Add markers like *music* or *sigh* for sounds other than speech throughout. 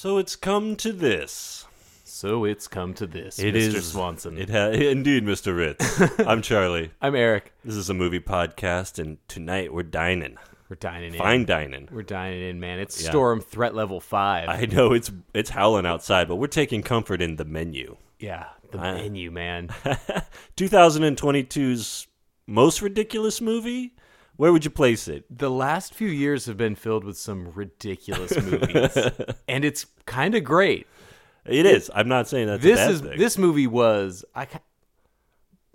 So it's come to this. So it's come to this, It Mr. is- Swanson. It ha- *laughs* indeed, Mr. Ritz. *laughs* I'm Charlie. I'm Eric. This is a movie podcast, and tonight we're dining. We're dining in. Fine dining. We're dining in, man. It's Yeah. storm threat level five. I know it's it's howling outside, but we're taking comfort in the menu. yeah, the menu, man. *laughs* 2022's most ridiculous movie. Where would you place it? the last few years have been filled with some ridiculous movies, *laughs* and it's kind of great. It is. I'm not saying that's a this bad is thing. this movie was I.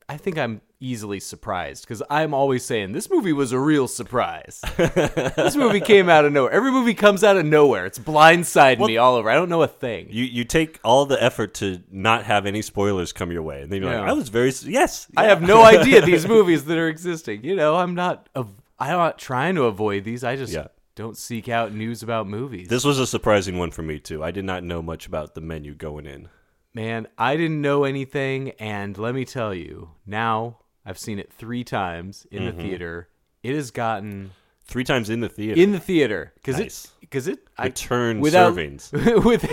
I think I'm easily surprised because I'm always saying this movie was a real surprise. *laughs* this movie came out of nowhere. Every movie comes out of nowhere. It's blindsiding me all over. I don't know a thing. You you take all the effort to not have any spoilers come your way, and then you're like, I was very yes. I have no *laughs* idea these movies that are existing. You know, I'm not. Av- I'm not trying to avoid these. I just Yeah. don't seek out news about movies. This was a surprising one for me too. I did not know much about the menu going in. Man, I didn't know anything, and let me tell you, now I've seen it three times in Mm-hmm. the theater. It has gotten Three times in the theater. in the theater because Nice. it because it Return without servings. *laughs* with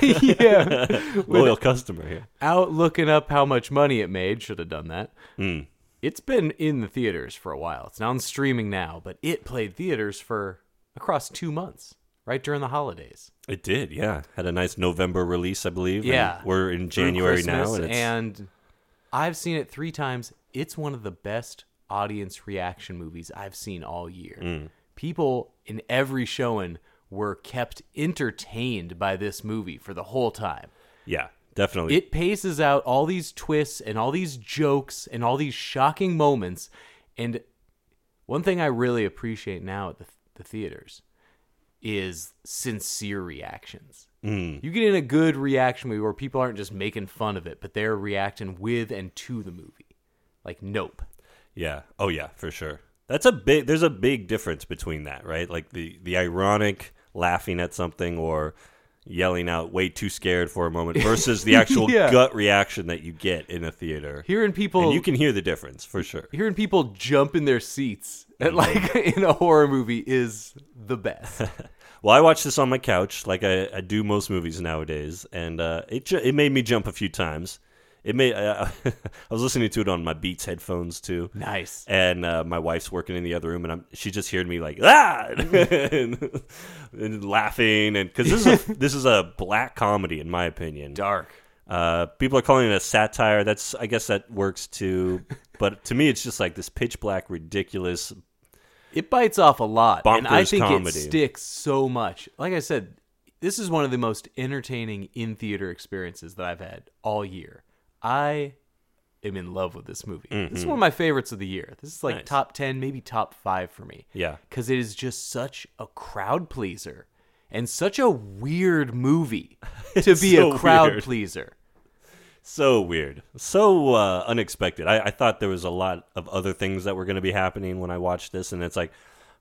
yeah *laughs* Loyal customer here. without looking up how much money it made. Should have done that. Hmm. It's been in the theaters for a while. It's now on streaming now, but it played theaters for across two months, right during the holidays. It did, yeah. Had a nice November release, I believe. Yeah. we're in January now, and it's and I've seen it three times. It's one of the best audience reaction movies I've seen all year. Hmm. People in every showing were kept entertained by this movie for the whole time. yeah, definitely. It paces out all these twists and all these jokes and all these shocking moments. And one thing I really appreciate now at the, the theaters is sincere reactions. Mm. You get in a good reaction movie where people aren't just making fun of it, but they're reacting with and to the movie. Like Nope. Yeah. Oh yeah, for sure. That's a big there's a big difference between that, right? Like the the ironic laughing at something or yelling out way too scared for a moment *laughs* versus the actual Yeah. gut reaction that you get in a theater. Hearing people and you can hear the difference for sure. hearing people jump in their seats Mm. at, like *laughs* in a horror movie is the best. *laughs* Well, I watched this on my couch like I, I do most movies nowadays, and uh, it ju- it made me jump a few times. It made uh, *laughs* I was listening to it on my Beats headphones too. nice. and uh, my wife's working in the other room, and I'm she just heard me like ah *laughs* and, and laughing, and because this is a *laughs* this is a black comedy in my opinion. Dark. Uh, people are calling it a satire. That's I guess that works too, but to me it's just like this pitch black, ridiculous. It bites off a lot, and I think comedy. it sticks so much. Like I said, this is one of the most entertaining in theater experiences that I've had all year. I am in love with this movie. This is one of my favorites of the year. This is like Mm-hmm. Nice. top ten, maybe top five for me. Yeah. because it is just such a crowd pleaser and such a weird movie *laughs* to be so a crowd weird. pleaser. So weird, so uh, unexpected. I, I thought there was a lot of other things that were going to be happening when I watched this, and it's like,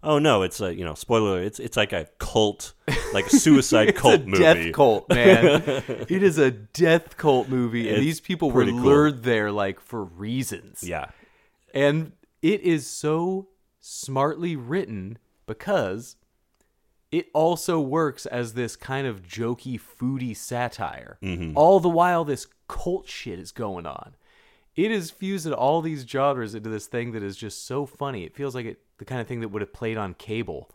oh no, it's a you know spoiler. It's it's like a cult, like a *laughs* suicide It's cult a movie. death cult, man. *laughs* it is a death cult movie, and It's these people were cool. lured there like for reasons. Yeah, And it is so smartly written because it also works as this kind of jokey, foodie satire. Mm-hmm. All the while, this cult shit is going on. It is fusing all these genres into this thing that is just so funny. It feels like it the kind of thing that would have played on cable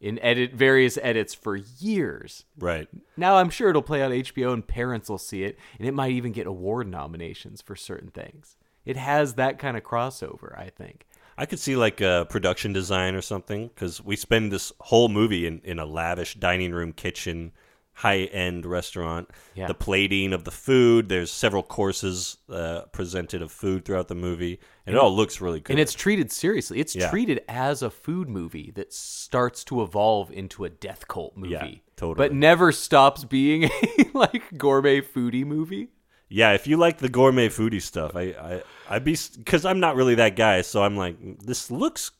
in edit various edits for years. right. Now I'm sure it'll play on HBO and parents will see it, and it might even get award nominations for certain things. It has that kind of crossover, I think. I could see like a production design or something because we spend this whole movie in, in a lavish dining room kitchen high end restaurant. Yeah. The plating of the food. There's several courses uh, presented of food throughout the movie, and it all looks really good. and it's treated seriously. It's Yeah. treated as a food movie that starts to evolve into a death cult movie. Yeah, totally. But never stops being *laughs* a like gourmet foodie movie. yeah. If you like the gourmet foodie stuff, I I I'd be because I'm not really that guy, so I'm like this looks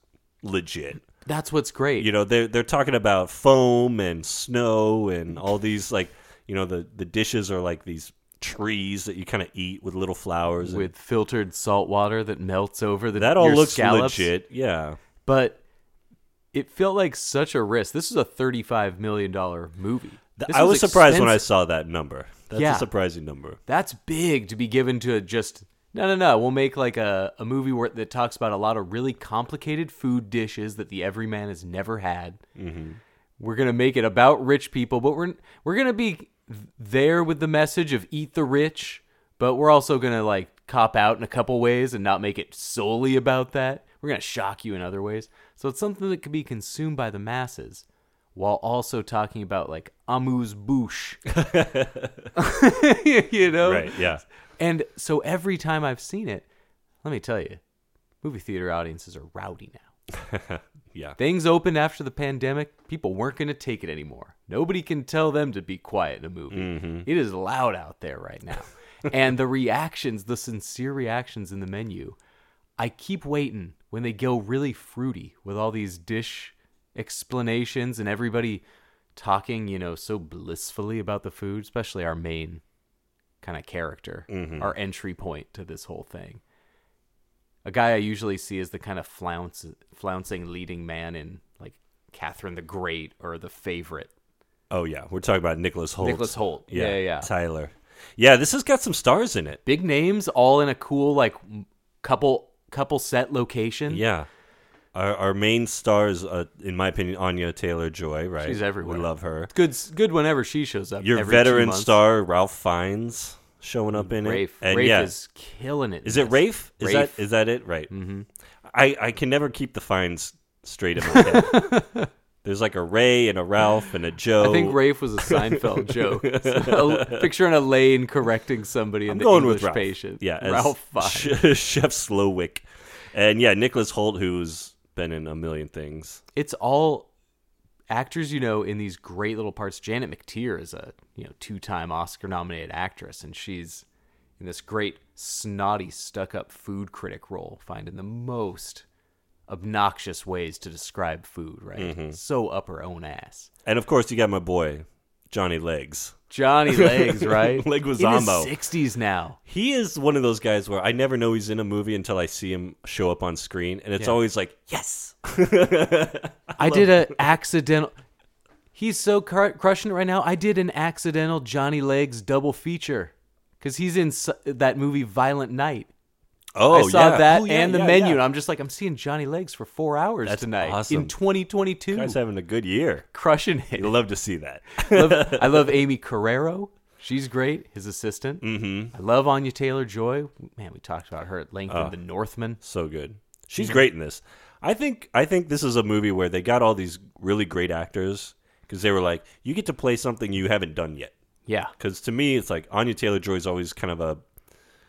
legit. That's what's great. you know they're they're talking about foam and snow and all these like you know the the dishes are like these trees that you kind of eat with little flowers and with filtered salt water that melts over the that all looks scallops. legit yeah But it felt like such a risk. This is a thirty-five million dollar movie. This I was surprised when I saw that number that's Yeah. a surprising number That's big to be given to just no, no, no. We'll make like a, a movie where that talks about a lot of really complicated food dishes that the everyman has never had. Mm-hmm. We're gonna make it about rich people, but we're we're gonna be there with the message of eat the rich, but we're also gonna like cop out in a couple ways and not make it solely about that. We're gonna shock you in other ways. So it's something that can be consumed by the masses. While also talking about like amuse bouche, *laughs* *laughs* you know, right yeah and so every time I've seen it, let me tell you, movie theater audiences are rowdy now. *laughs* yeah Things opened after the pandemic. People weren't going to take it anymore. Nobody can tell them to be quiet in a movie. Mm-hmm. It is loud out there right now. and the reactions, the sincere reactions in the menu, I keep waiting when they go really fruity with all these dish explanations and everybody talking, you know, so blissfully about the food, especially our main kind of character, mm-hmm. our entry point to this whole thing. A guy I usually see is the kind of flounce, flouncing leading man in like Catherine the Great or The Favorite. oh yeah we're talking about Nicholas Hoult Nicholas Hoult. Yeah, yeah, yeah. Tyler yeah this has got some stars in it Big names, all in a cool like couple couple set location. yeah our, our main stars, uh, in my opinion, Anya Taylor Joy, right? She's everywhere. We love her. Good, good whenever she shows up. Your every two veteran months. star Ralph Fiennes showing up in Rafe. it, and Rafe yeah, is killing it. in is it this. Rafe? Is Rafe. that is that it? Right. Mm-hmm. I I can never keep the Fiennes straight in my head. *laughs* There's like a Ray and a Ralph and a Joe. I think Rafe was a Seinfeld *laughs* joke. So, picturing Elaine correcting somebody in I'm the going English with Ralph. patient. Yeah, as Ralph Fiennes. *laughs* Chef Slowik, and yeah, Nicholas Hoult, who's been in a million things. it's all actors you know in these great little parts. Janet McTeer is a you know two time Oscar nominated actress, and she's in this great snotty, stuck up food critic role, finding the most obnoxious ways to describe food. Right, Mm-hmm. so up her own ass. And of course, you got my boy Johnny Legs. Johnny *laughs* Legs, right? Leguizamo. In his 60s now. He is one of those guys where I never know he's in a movie until I see him show up on screen, and it's Yeah. always like, yes, *laughs* I did an accidental. He's so cr- crushing it right now. I did an accidental Johnny Legs double feature because he's in s- that movie Violent Night. Oh I saw yeah. that Oh, yeah, and the yeah, menu, and I'm just like, I'm seeing Johnny Legs for four hours That's tonight awesome. in 2022. Guy's having a good year. crushing it. You'll love to see that. love, *laughs* I love Aimee Carrero. She's great, his assistant. Mm-hmm. I love Anya Taylor Joy. Man, we talked about her at length Oh. in The Northman. so good. She's great in this. I think I think this is a movie where they got all these really great actors because they were like, you get to play something you haven't done yet. Yeah. Because to me, it's like Anya Taylor Joy is always kind of a.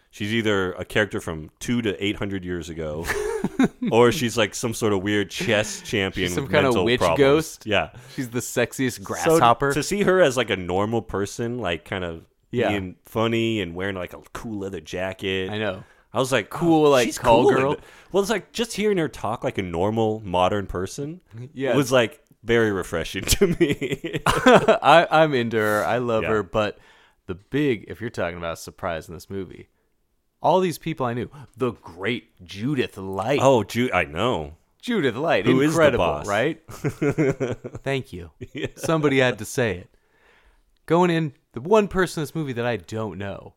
She's either a character from two to eight hundred years ago, *laughs* or she's like some sort of weird chess champion. She's some with kind of witch problems. ghost? Yeah, She's the sexiest So grasshopper. to see her as like a normal person, like kind of Yeah. being funny and wearing like a cool leather jacket. I know. I was like, Cool, oh, like, call cool girl. it. Well, it's like just hearing her talk like a normal modern person. Yeah. was like very refreshing to me. *laughs* I, I'm into her. I love Yeah. her. But the big, if you're talking about a surprise in this movie, all these people I knew, the great Judith Light. oh, Ju- I know. Judith Light, Who is the incredible, boss? right? *laughs* Thank you. Somebody had to say it. Going in, the one person in this movie that I don't know,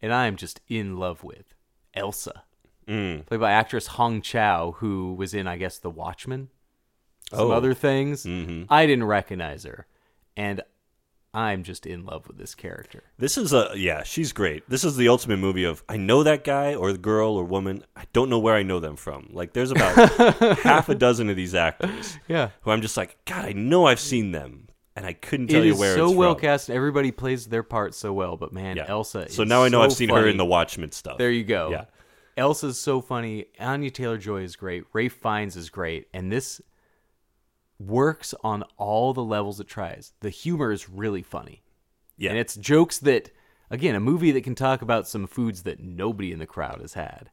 and I am just in love with, Elsa, Mm. played by actress Hong Chau, who was in, I guess, The Watchmen, some Oh. other things. Mhm. I didn't recognize her, and I'm just in love with this character. This is a yeah, she's great. This is the ultimate movie of I know that guy or the girl or woman. I don't know where I know them from. Like there's about *laughs* half a dozen of these actors Yeah. who I'm just like, God, I know I've seen them and I couldn't tell It you where so it's well from. cast. and Everybody plays their part so well, but man, Yeah. Elsa. So now I know so I've seen her in the Watchmen stuff. There you go. Yeah. Elsa's so funny. Anya Taylor Joy is great. Ray Fiennes is great, and this works on all the levels it tries. The humor is really funny. Yeah. And it's jokes that, again, a movie that can talk about some foods that nobody in the crowd has had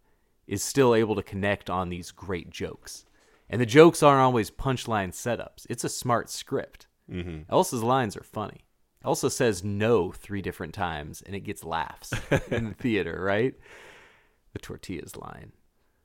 is still able to connect on these great jokes. And the jokes aren't always punchline setups, it's a smart script. Mm-hmm. Elsa's lines are funny. Elsa says no three different times and it gets laughs in the *laughs* theater, right? The tortillas line.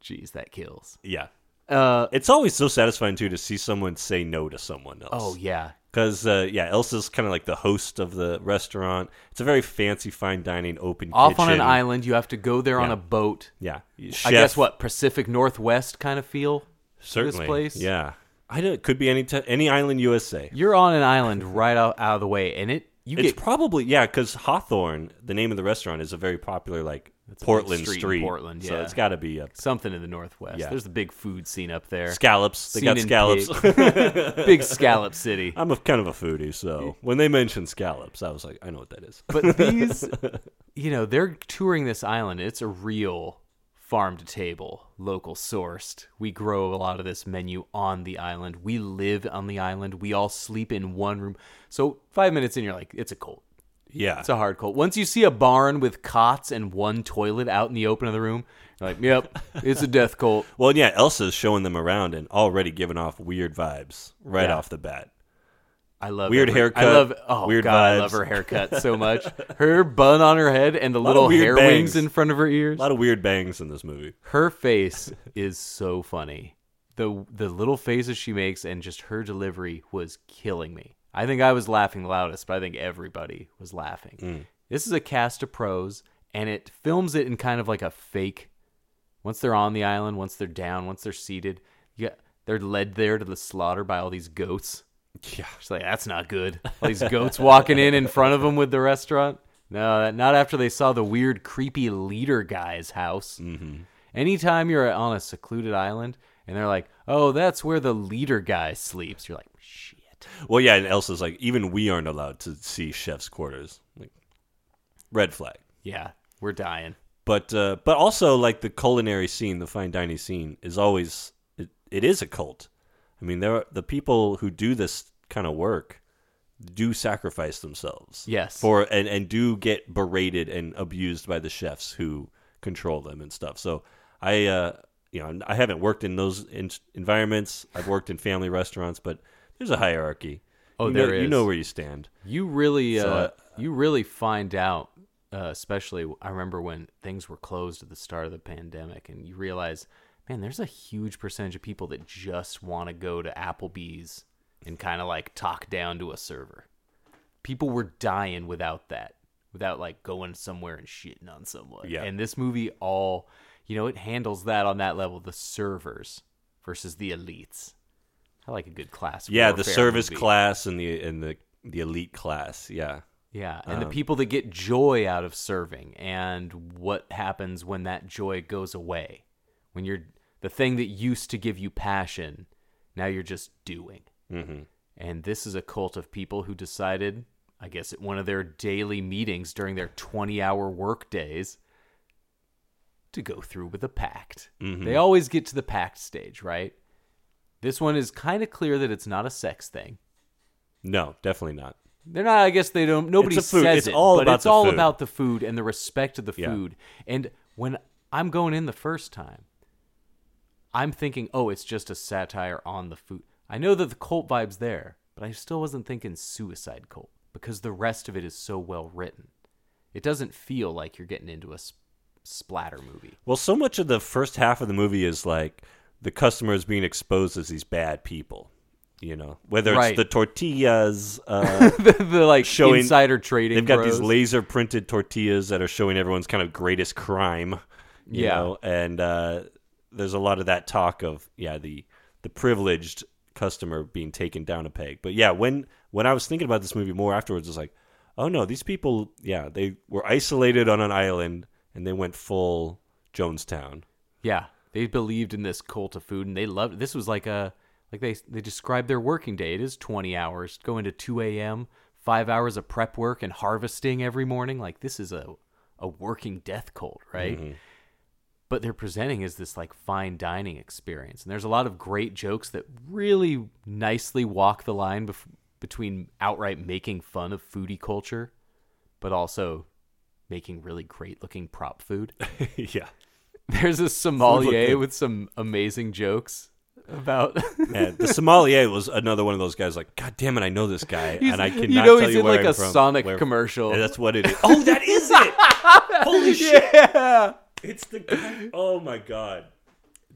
Jeez, that kills. yeah. Uh, It's always so satisfying too to see someone say no to someone else. oh, yeah. Because uh, yeah, Elsa's kind of like the host of the restaurant. It's a very fancy, fine dining, open Off on an island, you have to go there on Yeah. a boat. Yeah, I guess what Pacific Northwest kind of feel. Certainly, place? Yeah, I don't. It could be any t- any island USA. You're on an island right out, out of the way, and it you It's get probably yeah, because Hawthorne, the name of the restaurant, is a very popular like big Portland street street. Portland, So yeah. it's got to be a something in the Northwest. Yeah. There's a big food scene up there. scallops. They Seen got scallops. Pig. *laughs* big scallop city. I'm a kind of a foodie, so when they mentioned scallops, I was like, I know what that is. But *laughs* these, you know, they're touring this island. It's a real farm to table, local sourced. We grow a lot of this menu on the island. We live on the island. We all sleep in one room. So five minutes in, you're like, it's a cult. Yeah, It's a hard cult. Once you see a barn with cots and one toilet out in the open of the room, you're like, yep, *laughs* it's a death cult. Well, yeah, Elsa's showing them around and already giving off weird vibes right Yeah. off the bat. I love Weird every- haircut, I love oh weird god, I love her haircut *laughs* so much. Her bun on her head and the little hair bangs. wings in front of her ears. A lot of weird bangs in this movie. Her face *laughs* is so funny. The the little faces she makes and just her delivery was killing me. I think I was laughing loudest, but I think everybody was laughing. Mm. This is a cast of pros and it films it in kind of like a fake once they're on the island, once they're down, once they're seated, you got, they're led there to the slaughter by all these goats. Yeah, She's like, that's not good. All these goats walking in in front of them with the restaurant. No, not after they saw the weird, creepy leader guy's house. Mm-hmm. Anytime you're on a secluded island and they're like, oh, that's where the leader guy sleeps, you're like, shit. Well, yeah, and Elsa's like, even we aren't allowed to see chef's quarters. Like, red flag. Yeah, we're dying. But uh, but also like the culinary scene, the fine dining scene is always it, it is a cult. I mean, there are the people who do this kind of work do sacrifice themselves. Yes. For and and do get berated and abused by the chefs who control them and stuff. So I uh you know, I haven't worked in those in- environments. I've worked in family restaurants, but there's a hierarchy. Oh, you know, there You know where you stand. You really, So, uh, uh, you really find out, uh, especially I remember when things were closed at the start of the pandemic, and you realize, man, there's a huge percentage of people that just want to go to Applebee's and kind of like talk down to a server. People were dying without that, without like going somewhere and shitting on someone. Yeah. And this movie, all you know, it handles that on that level. The servers versus the elites. I like a good class. Yeah, the service movie. class and the and the the elite class. Yeah. Yeah, and the Um, people that get joy out of serving and what happens when that joy goes away. When you're the thing that used to give you passion, now you're just doing. Mm-hmm. And this is a cult of people who decided, I guess at one of their daily meetings during their 20-hour work days, to go through with a pact. Mhm. They always get to the pact stage, right? This one is kind of clear that it's not a sex thing. No, definitely not. They're not. I guess they don't. Nobody It's says it's it, all but about it's the all food. about the food and the respect of the Yeah. food. And when I'm going in the first time, I'm thinking, oh, it's just a satire on the food. I know that the cult vibe's there, but I still wasn't thinking suicide cult because the rest of it is so well written. It doesn't feel like you're getting into a s- splatter movie. Well, so much of the first half of the movie is like the customer is being exposed as these bad people. You know, whether Right. it's the tortillas uh, *laughs* the, the like showing insider trading. They've got these laser printed tortillas that are showing everyone's kind of greatest crime. You Yeah. know? and uh, there's a lot of that talk of yeah the the privileged customer being taken down a peg. But yeah, when when I was thinking about this movie more afterwards, it's like, oh no, these people, yeah, they were isolated on an island and they went full Jonestown. Yeah, they believed in this cult of food, and they loved. This was like a Like they they describe their working day. It is 20 hours, go into 2 a.m., five hours of prep work and harvesting every morning. Like this is a a working death cult, right? Mm-hmm. But they're presenting as this like fine dining experience, and there's a lot of great jokes that really nicely walk the line bef- between outright making fun of foodie culture, but also making really great looking prop food. *laughs* yeah. There's a sommelier with some amazing jokes about. *laughs* And the *laughs* sommelier was another one of those guys. Like, God damn it, I know this guy, He's- and I cannot you know tell he's you in where like I'm a from, Sonic where- commercial. And that's what it is. Oh, that is it! *laughs* Holy shit! yeah, It's the guy. Oh my god,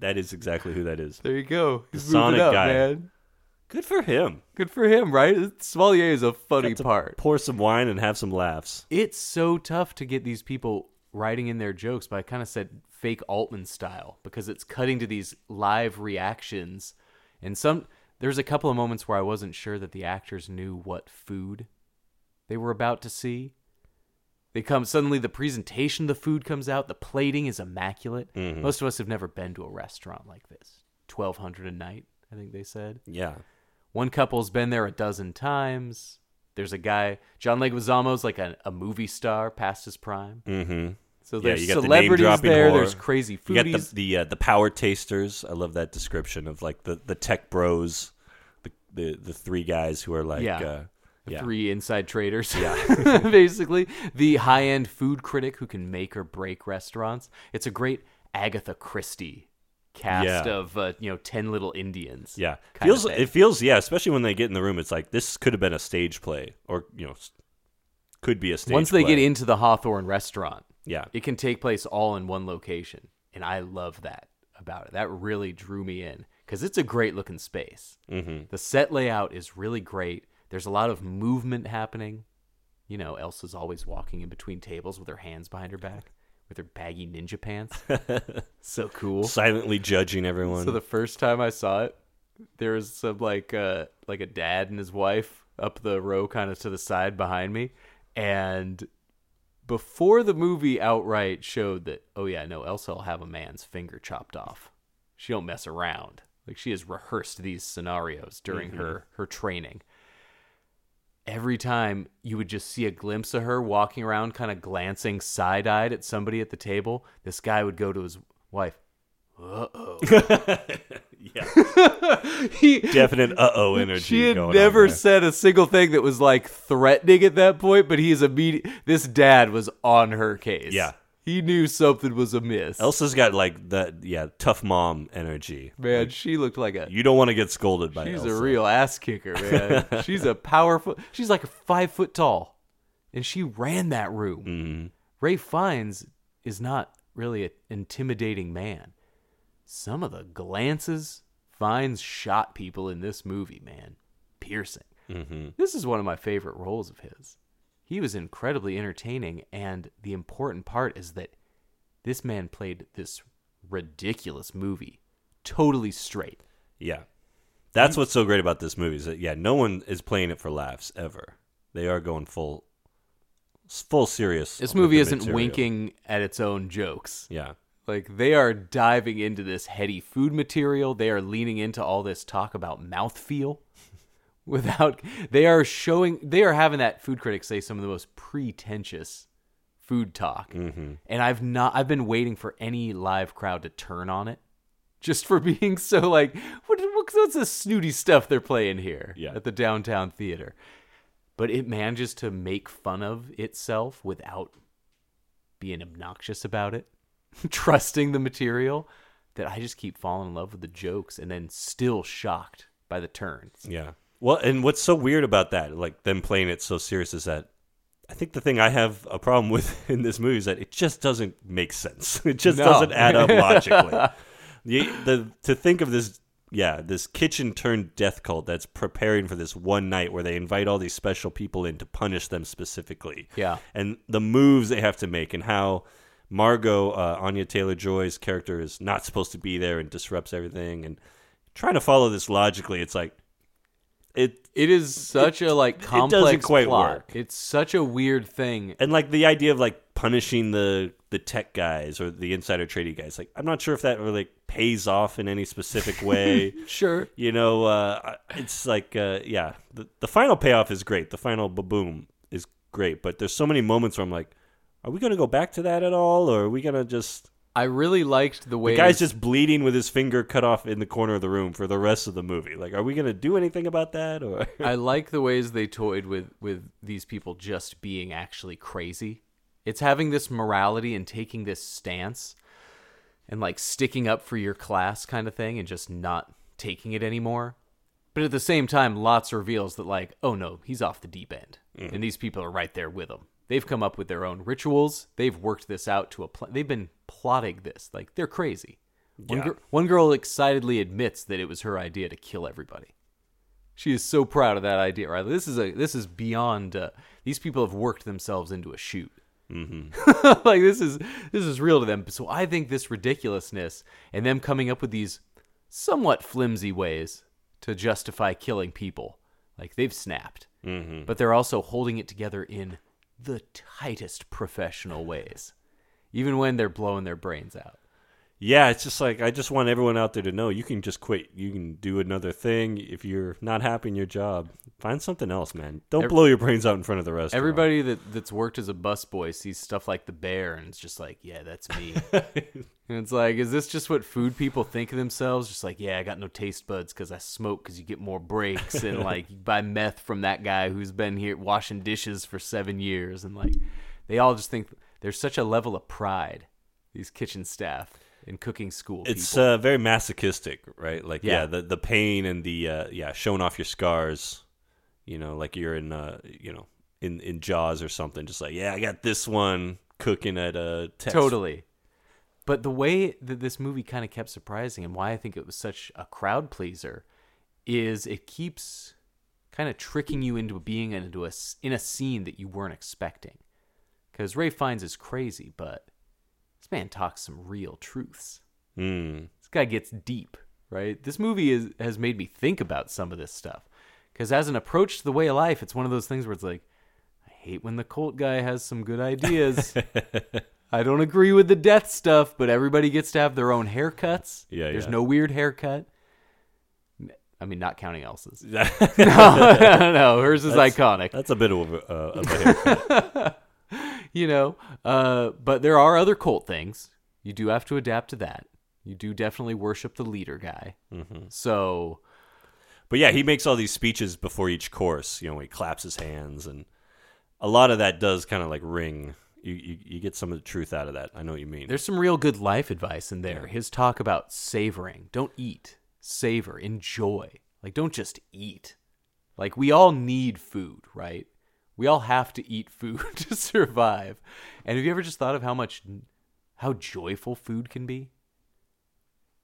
that is exactly who that is. there you go. He's The Sonic up, guy. man. Good for him. Good for him, right? Sommelier is a funny Got to part. Pour some wine and have some laughs. It's so tough to get these people writing in their jokes, but I kind of said fake Altman style because it's cutting to these live reactions. And some there's a couple of moments where I wasn't sure that the actors knew what food they were about to see. They come suddenly the presentation of the food comes out, the plating is immaculate. Most of us have never been to a restaurant like this. 1200 a night, I think they said. Yeah. One couple's been there a dozen times. There's a guy, John Leguizamo's like a, a movie star past his prime. Mm-hmm. So Yeah, there's the celebrities name-dropping there. whore. There's crazy You got the the uh, the power tasters. I love that description of like the, the tech bros, the, the the three guys who are like Yeah. uh, yeah. Three inside traders. Yeah. *laughs* Basically, the high end food critic who can make or break restaurants. It's a great Agatha Christie cast Yeah. of, uh, you know, 10 little Indians. Yeah, feels it feels yeah, especially when they get in the room. It's like this could have been a stage play, or you know, could be a stage. Once they get into the Hawthorne restaurant, yeah, it can take place all in one location. And I love that about it. That really drew me in because it's a great looking space. mm-hmm. The set layout is really great. There's a lot of movement happening. You know, Elsa's always walking in between tables with her hands behind her back with her baggy ninja pants. *laughs* so cool. silently judging everyone. So the first time I saw it, there was some like uh like a dad and his wife up the row kind of to the side behind me and before the movie outright showed that oh yeah, no Elsa will have a man's finger chopped off. She don't mess around. Like she has rehearsed these scenarios during mm-hmm. her her training. Every time you would just see a glimpse of her walking around kind of glancing side-eyed at somebody at the table, this guy would go to his wife, *laughs* yeah, *laughs* he, definite uh oh energy. she had never said a single thing that was like threatening at that point, but he's immediate. This dad was on her case. Yeah. he knew something was amiss. Elsa's got like that, yeah, tough mom energy. man, she looked like a. You don't want to get scolded by She's Elsa. a real ass kicker, man. *laughs* she's a powerful. She's like five foot tall, and she ran that room. Mhm. Ray Fiennes is not really an intimidating man. Some of the glances Fiennes shot people in this movie, man, piercing. Mhm. This is one of my favorite roles of his. He was incredibly entertaining, and the important part is that this man played this ridiculous movie totally straight. Yeah. That's what's so great about this movie is that yeah, no one is playing it for laughs ever. They are going full full serious. This movie isn't material. winking at its own jokes. Yeah. Like they are diving into this heady food material. They are leaning into all this talk about mouthfeel. *laughs* Without they are showing they are having that food critic say some of the most pretentious food talk. Mm-hmm. And I've not I've been waiting for any live crowd to turn on it. Just for *laughs* being so like what, what what's the snooty stuff they're playing here Yeah. at the downtown theater. But it manages to make fun of itself without being obnoxious about it, *laughs* trusting the material, that I just keep falling in love with the jokes and then still shocked by the turns. Yeah. Well, and what's so weird about that, like them playing it so serious, is that I think the thing I have a problem *laughs* with in this movie is that it just doesn't make sense. *laughs* It just No. doesn't add up logically. the, the to think of this, yeah, this kitchen turned death cult that's preparing for this one night where they invite all these special people in to punish them specifically. Yeah. and the moves they have to make and how. Margot, uh, Anya Taylor Joy's character, is not supposed to be there and disrupts everything. And trying to follow this logically, it's like it It is such a like doesn't complex quite plot. work. It's such a weird thing. and like the idea of like punishing the the tech guys or the insider trading guys. Like, I'm not sure if that really like, pays off in any specific *laughs* way. Sure. you know, uh, it's like, uh, yeah, the, the final payoff is great. The final boom is great, but there's so many moments where I'm like, are we going to go back to that at all, or are we going to just? I really liked the way The guy's just bleeding with his finger cut off in the corner of the room for the rest of the movie. Like, are we going to do anything about that, or? *laughs* I like the ways they toyed with with these people just being actually crazy. It's having this morality and taking this stance and like sticking up for your class kind of thing and just not taking it anymore. But at the same time, lots reveals that like, oh no, he's off the deep end, mm-hmm. and these people are right there with him. They've come up with their own rituals. They've worked this out to a pl- they've been plotting this. Like they're crazy. One, Yeah. gir- one girl excitedly admits that it was her idea to kill everybody. She is so proud of that idea, right? This is a this is beyond. Uh, these people have worked themselves into a shoot. Mm-hmm. *laughs* like this is this is real to them. So I think this ridiculousness and them coming up with these somewhat flimsy ways to justify killing people, like they've snapped. Mm-hmm. But they're also holding it together in the tightest professional ways, even when they're blowing their brains out. Yeah, it's just like I just want everyone out there to know you can just quit. You can do another thing if you're not happy in your job. Find something else, man. Don't Ev- blow your brains out in front of the rest. Everybody that that's worked as a busboy sees stuff like the bear, and it's just like, yeah, that's me. *laughs* and it's like, is this just what food people think of themselves? Just like, yeah, I got no taste buds because I smoke because you get more breaks, and *laughs* like you buy meth from that guy who's been here washing dishes for seven years, and like they all just think there's such a level of pride. These kitchen staff in cooking school. It's uh, very masochistic, right? Like yeah, Yeah. the the pain and the uh, yeah showing off your scars. You know, like you're in uh, you know in in Jaws or something. Just like yeah, I got this one cooking at a Tex- Totally. But the way that this movie kind of kept surprising and why I think it was such a crowd pleaser is it keeps kind of tricking you into being into a in a scene that you weren't expecting. Cuz Ray Fiennes is crazy, but this man talks some real truths. Mm. This guy gets deep, right? This movie is has made me think about some of this stuff. Cuz as an approach to the way of life, it's one of those things where it's like I hate when the cult guy has some good ideas. *laughs* I don't agree with the death stuff, but everybody gets to have their own haircuts. Yeah, There's yeah. no weird haircut. I mean, not counting Elsa's. *laughs* *laughs* no, no, no, hers is iconic. That's a bit of a, uh, of a haircut. You know, uh, but there are other cult things. You do have to adapt to that. You do definitely worship the leader guy. Mm-hmm. So, But yeah, he makes all these speeches before each course. You know, he claps his hands, and a lot of that does kind of like ring. You, you you get some of the truth out of that. I know what you mean. There's some real good life advice in there. His talk about savoring. Don't eat, savor, enjoy. Like, don't just eat. Like, we all need food, right? We all have to eat food *laughs* to survive. And have you ever just thought of how much, how joyful food can be?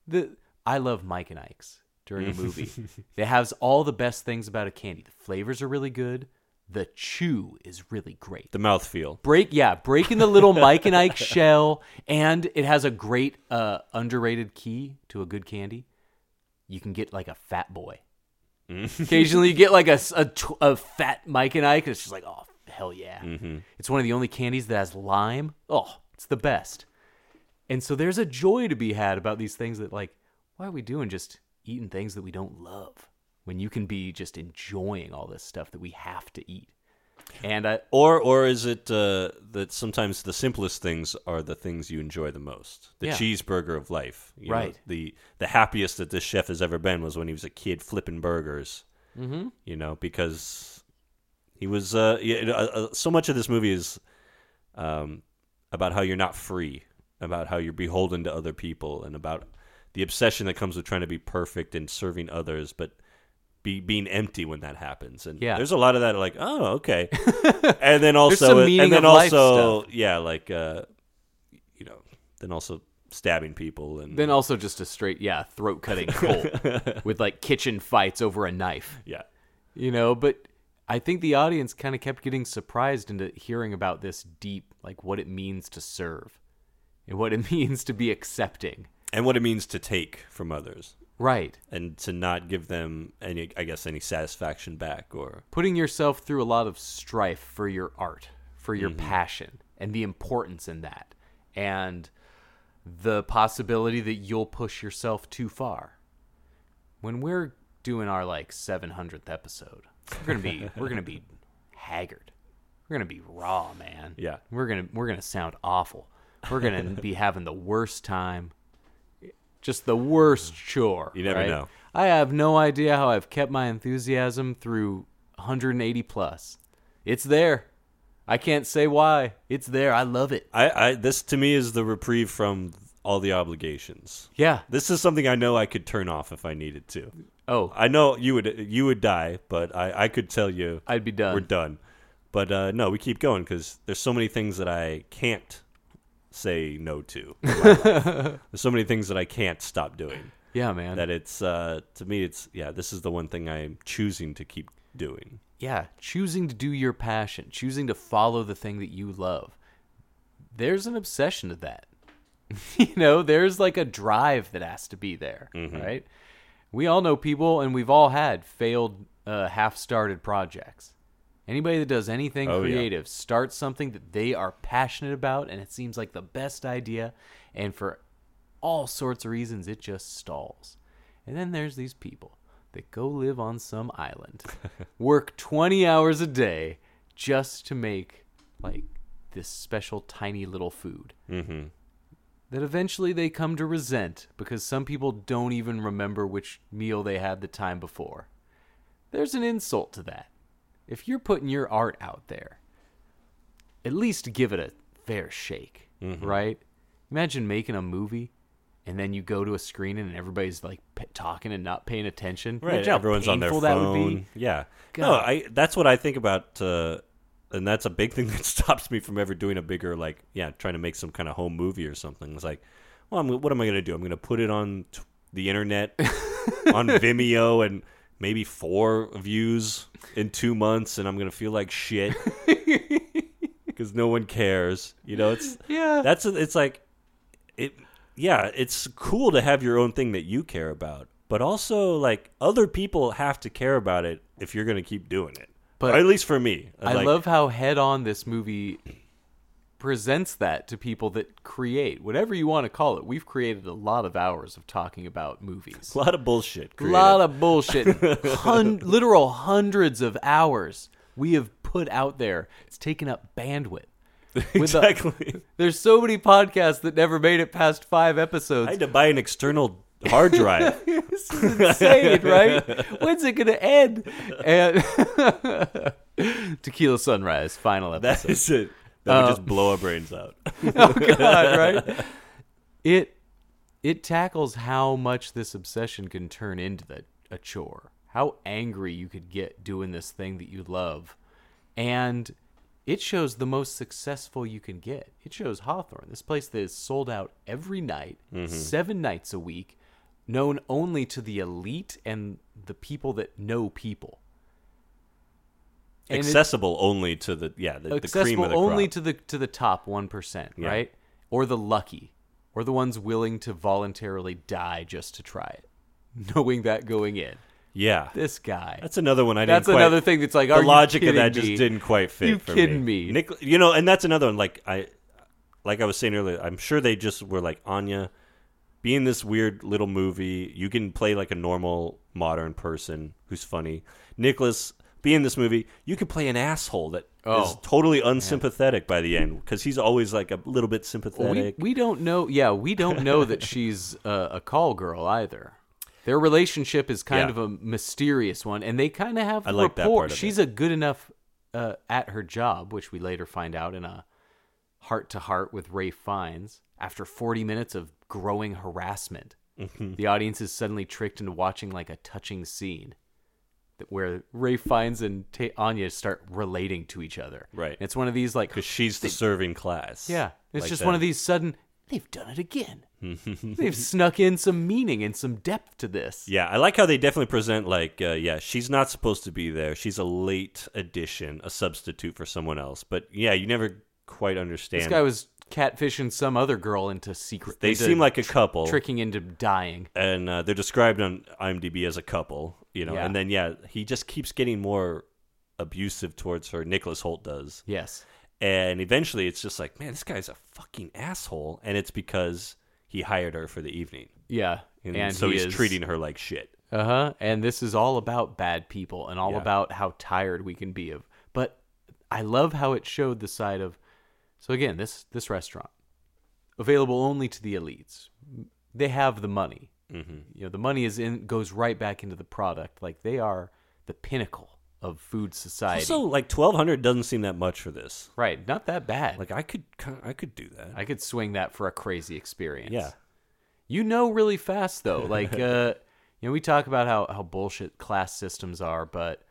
The I love Mike and Ike's during a movie. *laughs* it has all the best things about a candy. The flavors are really good. The chew is really great the mouthfeel. break yeah breaking the little mike and ike shell and it has a great uh underrated key to a good candy you can get like a fat boy Mm-hmm. occasionally you get like a, a tw- a fat mike and ike and it's just like oh hell yeah. Mm-hmm. It's one of the only candies that has lime. Oh it's the best. And so there's a joy to be had about these things that like why are we doing just eating things that we don't love when you can be just enjoying all this stuff that we have to eat and I, Or or is it uh, that sometimes the simplest things are the things you enjoy the most? The Yeah. cheeseburger of life, you know, Right. the the happiest that this chef has ever been was when he was a kid flipping burgers. Mm-hmm. You know, because he was. Uh, you know, uh, uh, so much of this movie is um, about how you're not free, about how you're beholden to other people, and about the obsession that comes with trying to be perfect and serving others, but be being empty when that happens. And Yeah. there's a lot of that, like, oh, okay, *laughs* and then also, and then also, yeah, like, uh, you know, then also stabbing people and Then also just a straight, yeah, throat cutting cult *laughs* with like kitchen fights over a knife, yeah, you know. But I think the audience kind of kept getting surprised into hearing about this deep, like what it means to serve and what it *laughs* means to be accepting. and what it means to take from others Right. and to not give them any, I guess, any satisfaction back or Putting yourself through a lot of strife for your art, for your Mm-hmm. passion. and the importance in that and the possibility that you'll push yourself too far. When we're doing our like 700th episode, we're going to be we're going to be *laughs* haggard. We're going to be raw, man. Yeah. We're going to we're going to sound awful. We're going to be having the worst time. Just the worst chore. You never right? know. I have no idea how I've kept my enthusiasm through 180 plus. It's there. I can't say why. It's there. I love it. I, I this to me is the reprieve from all the obligations. Yeah. This is something I know I could turn off if I needed to. Oh, I know you would you would die, but I, I could tell you I'd be done. we're done. But uh, no, we keep going because there's so many things that I can't say no to. in my *laughs* life. there's so many things that I can't stop doing. yeah, man. That it's uh, to me, it's yeah. This is the one thing I'm choosing to keep doing. yeah, choosing to do your passion, choosing to follow the thing that you love. There's an obsession to that. *laughs* you know, there's like a drive that has to be there, Mm-hmm. right? We all know people, and we've all had failed, uh, half-started projects. Anybody that does anything Oh, yeah. creative starts something that they are passionate about, and it seems like the best idea, and for all sorts of reasons, it just stalls. And then there's these people that go live on some island, *laughs* work 20 hours a day just to make like this special tiny little food. Mm-hmm. That eventually they come to resent because some people don't even remember which meal they had the time before. There's an insult to that. If you're putting your art out there, at least give it a fair shake, right? Imagine making a movie and then you go to a screening and everybody's like p- talking and not paying attention. Right, Everyone's on their phone. That would be. Yeah. No, I. That's what I think about. Uh, and that's a big thing *laughs* that stops me from ever doing a bigger like yeah trying to make some kind of home movie or something it's like well I'm, what am i going to do i'm going to put it on t- the internet *laughs* on vimeo and maybe four views in two months and i'm going to feel like shit. *laughs* Because no one cares you know? It's Yeah. that's it's like it yeah it's cool to have your own thing that you care about but also like other people have to care about it if you're going to keep doing it. But or at least for me. I Like, love how head on this movie presents that to people that create whatever you want to call it. We've created a lot of hours of talking about movies. a lot of bullshit A lot of bullshit. *laughs* Hun- literal hundreds of hours we have put out there. It's taken up bandwidth. *laughs* The- exactly *laughs* there's so many podcasts that never made it past five episodes. i had to buy an external hard drive this is insane, right? When's it gonna end? And Tequila Sunrise, final episode. that is it that would um, just blow our brains out *laughs* oh god, right? *laughs* It it tackles how much this obsession can turn into the, a chore. How angry you could get doing this thing that you love. And it shows the most successful you can get. It shows Hawthorne, this place that is sold out every night, mm-hmm. seven nights a week, known only to the elite and the people that know people. And accessible only to the yeah the, the cream of the only crop. to the to the top one percent, Yeah. right? Or the lucky, or the ones willing to voluntarily die just to try it, *laughs* knowing that going in. yeah This guy. That's another one I didn't know. That's quite, another thing that's like, the are you logic of kidding that me? just didn't quite fit. You for kidding me? me? Nick, you know, and that's another one. Like I, like I was saying earlier, I'm sure they just were like Anya, be in this weird little movie. You can play like a normal modern person who's funny. Nicholas, be in this movie. You can play an asshole that is Oh. totally unsympathetic by the end because he's always like a little bit sympathetic. we we, don't know. Yeah, we don't know that *laughs* she's a, a call girl either. Their relationship is kind Yeah. of a mysterious one, and they kind of have I like rapport. She's a good enough uh, at her job, which we later find out in a heart to heart with Ray Fiennes. After 40 minutes of growing harassment, Mm-hmm. the audience is suddenly tricked into watching like a touching scene where Ray Fiennes and Ta Anya start relating to each other. Right. And it's one of these like because she's the serving class. yeah, it's like just that. one of these sudden. They've done it again. *laughs* They've snuck in some meaning and some depth to this. Yeah, I like how they definitely present like, uh, yeah, she's not supposed to be there. She's a late addition, a substitute for someone else. But yeah, you never quite understand. This guy was catfishing some other girl into secret. they into seem like a couple, tricking into dying. and uh, they're described on IMDb as a couple. You know, Yeah. and then yeah, he just keeps getting more abusive towards her. Nicholas Hoult does, Yes, And eventually it's just like, man, this guy's a fucking asshole. And it's because he hired her for the evening. Yeah, And, so he he's is- treating her like shit. Uh huh. And this is all about bad people and all Yeah. about how tired we can be of. But I love how it showed the side of. So again, this this restaurant available only to the elites. They have the money. Mm-hmm. You know, the money is in goes right back into the product. Like they are the pinnacle of food society. Also, like twelve hundred doesn't seem that much for this. right, not that bad. Like I could, I could do that. I could swing that for a crazy experience. yeah, You know really fast though. *laughs* Like uh you know, we talk about how, how bullshit class systems are, but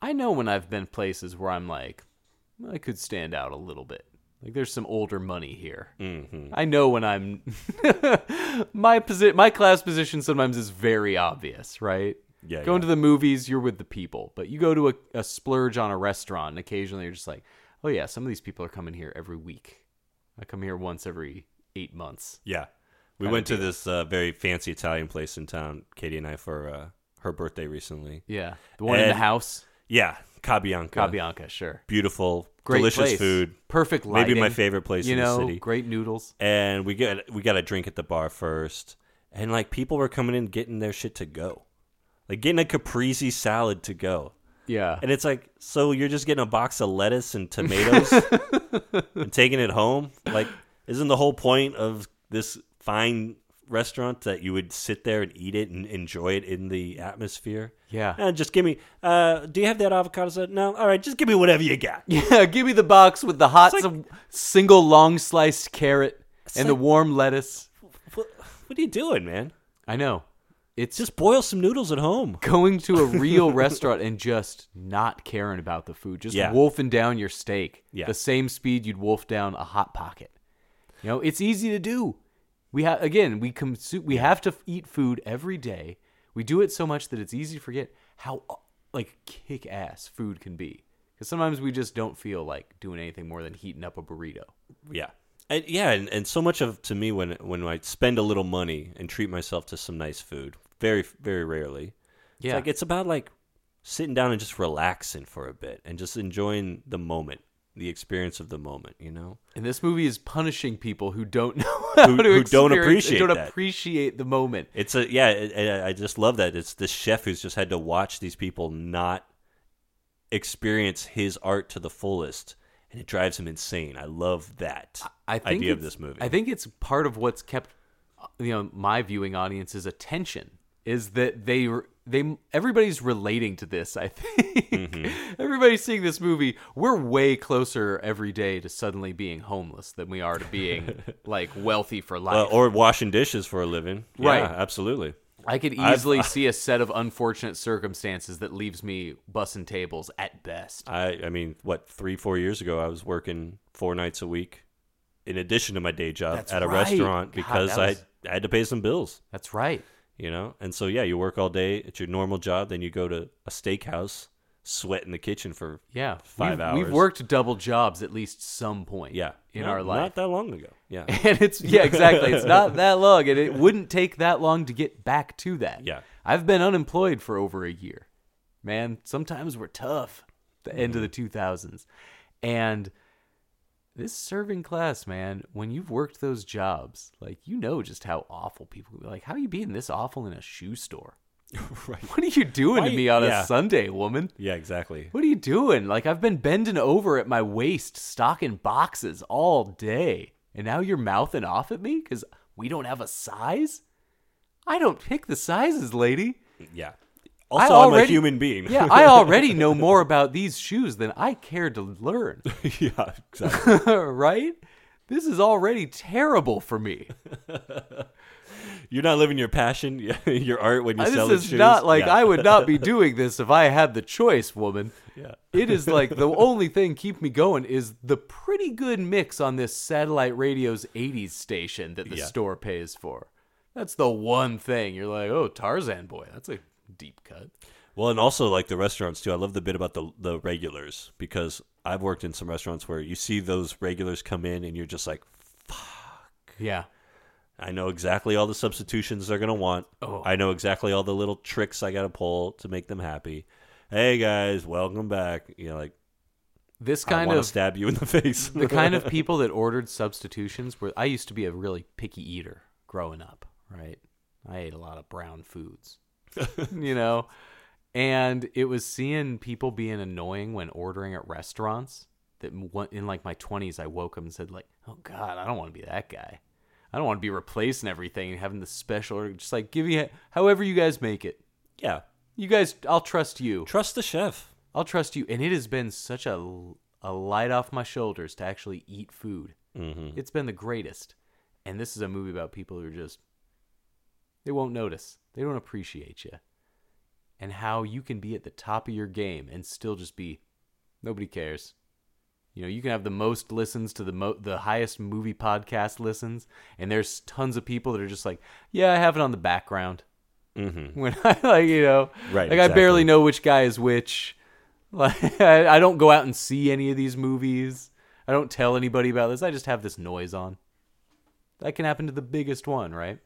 I know when I've been places where I'm like, I could stand out a little bit. Like there's some older money here. Mm-hmm. I know when I'm *laughs* my posi- my class position sometimes is very obvious, right? Yeah, Going yeah. to the movies, you're with the people, but you go to a, a splurge on a restaurant, and occasionally you're just like, oh yeah, some of these people are coming here every week. I come here once every eight months. yeah. We went to this uh, very fancy Italian place in town, Katie and I, for uh, her birthday recently. Yeah, the one in the house, Yeah, Cabianca. Cabianca, sure. Beautiful, Great delicious place. food. perfect Maybe my favorite place You in the city. great noodles. and we got we got a drink at the bar first, and like people were coming in getting their shit to go, like getting a caprese salad to go, Yeah, and it's like so you're just getting a box of lettuce and tomatoes *laughs* and taking it home. Like, isn't the whole point of this fine restaurant that you would sit there and eat it and enjoy it in the atmosphere? Yeah. and just give me. Uh, do you have that avocado salad? No. All right, just give me whatever you got. *laughs* yeah. Give me the box with the hot like- some single long sliced carrot and the warm lettuce. What, what are you doing, man? I know. It's Just boil some noodles at home. *laughs* going to a real *laughs* restaurant and just not caring about the food, just Yeah. wolfing down your steak Yeah. the same speed you'd wolf down a hot pocket. You know, it's easy to do. We have again, we consume, we have to eat food every day. We do it so much that it's easy to forget how like kick ass food can be. Because sometimes we just don't feel like doing anything more than heating up a burrito. Yeah. And, yeah, and, and so much of to me when when I spend a little money and treat myself to some nice food, very very rarely. It's Yeah. like it's about like sitting down and just relaxing for a bit and just enjoying the moment, the experience of the moment, you know? And this movie is punishing people who don't *laughs* know Who- who don't appreciate don't that. appreciate the moment. It's a yeah, it- I just love that. It's this chef who's just had to watch these people not experience his art to the fullest and it drives him insane. I love that I think idea of this movie. I think it's part of what's kept you know my viewing audience's attention is that they they everybody's relating to this. I think Mm-hmm. everybody's seeing this movie. We're way closer every day to suddenly being homeless than we are to being *laughs* like wealthy for life. Uh, or washing dishes for a living. Right. Yeah, absolutely. I could I've- easily *laughs* see a set of unfortunate circumstances that leaves me bussing tables at best. I I mean, what three four years ago, I was working four nights a week, in addition to my day job That's at a right. restaurant God, because was- I, I had to pay some bills. That's right. You know, and so yeah, you work all day at your normal job, then you go to a steakhouse, sweat in the kitchen for Yeah, 5 we've, hours. We've worked double jobs at least some point. yeah in Not- our life. not that long ago. Yeah, *laughs* and it's yeah exactly it's not *laughs* that long and it wouldn't take that long to get back to that Yeah. i've been unemployed for over a year man sometimes we're tough the end of the 2000s and this serving class man when you've worked those jobs like you know just how awful people be like how are you being this awful in a shoe store *laughs* right. what are you doing Why- to me on yeah. a sunday woman Yeah, exactly. what are you doing? Like I've been bending over at my waist, stocking boxes all day, and now you're mouthing off at me because we don't have a size. I don't pick the sizes, lady. Yeah. Also, I'm a human being. Yeah, I already know more about these shoes than I care to learn. *laughs* yeah, exactly. *laughs* right? This is already terrible for me. *laughs* You're not living your passion, your art when you sell shoes. this is not like Yeah. I would not be doing this if I had the choice, woman. Yeah. It is like the only thing keep me going is the pretty good mix on this satellite radio's 80s station that the Yeah. store pays for. That's the one thing. You're like, "Oh, Tarzan boy, that's a deep cut." Well, and also like the restaurants too. I love the bit about the the regulars because I've worked in some restaurants where you see those regulars come in and you're just like, fuck. Yeah. I know exactly all the substitutions they're gonna want. Oh. I know exactly all the little tricks I gotta pull to make them happy. Hey guys, welcome back. You know, like This kind of stab you in the *laughs* face. the kind of *laughs* people that ordered substitutions were I used to be a really picky eater growing up, right? I ate a lot of brown foods. *laughs* you know, and it was seeing people being annoying when ordering at restaurants that in like my 20s I woke up and said like, "Oh god, I don't want to be that guy. I don't want to be replacing everything and having the special or Just like give me however you guys make it. yeah. You guys, I'll trust you. Trust the chef. I'll trust you. And it has been such a, a light off my shoulders to actually eat food. Mm-hmm. It's been the greatest. And this is a movie about people who are just, they won't notice. They don't appreciate you. And how you can be at the top of your game and still just be, nobody cares. You know, you can have the most listens to the mo- the highest movie podcast listens, and there's tons of people that are just like, yeah, I have it on the background Mm-hmm. *laughs* when I like you know Right, like I barely know which guy is which. *laughs* Like I, I don't go out and see any of these movies. I don't tell anybody about this. I just have this noise on. That can happen to the biggest one, right?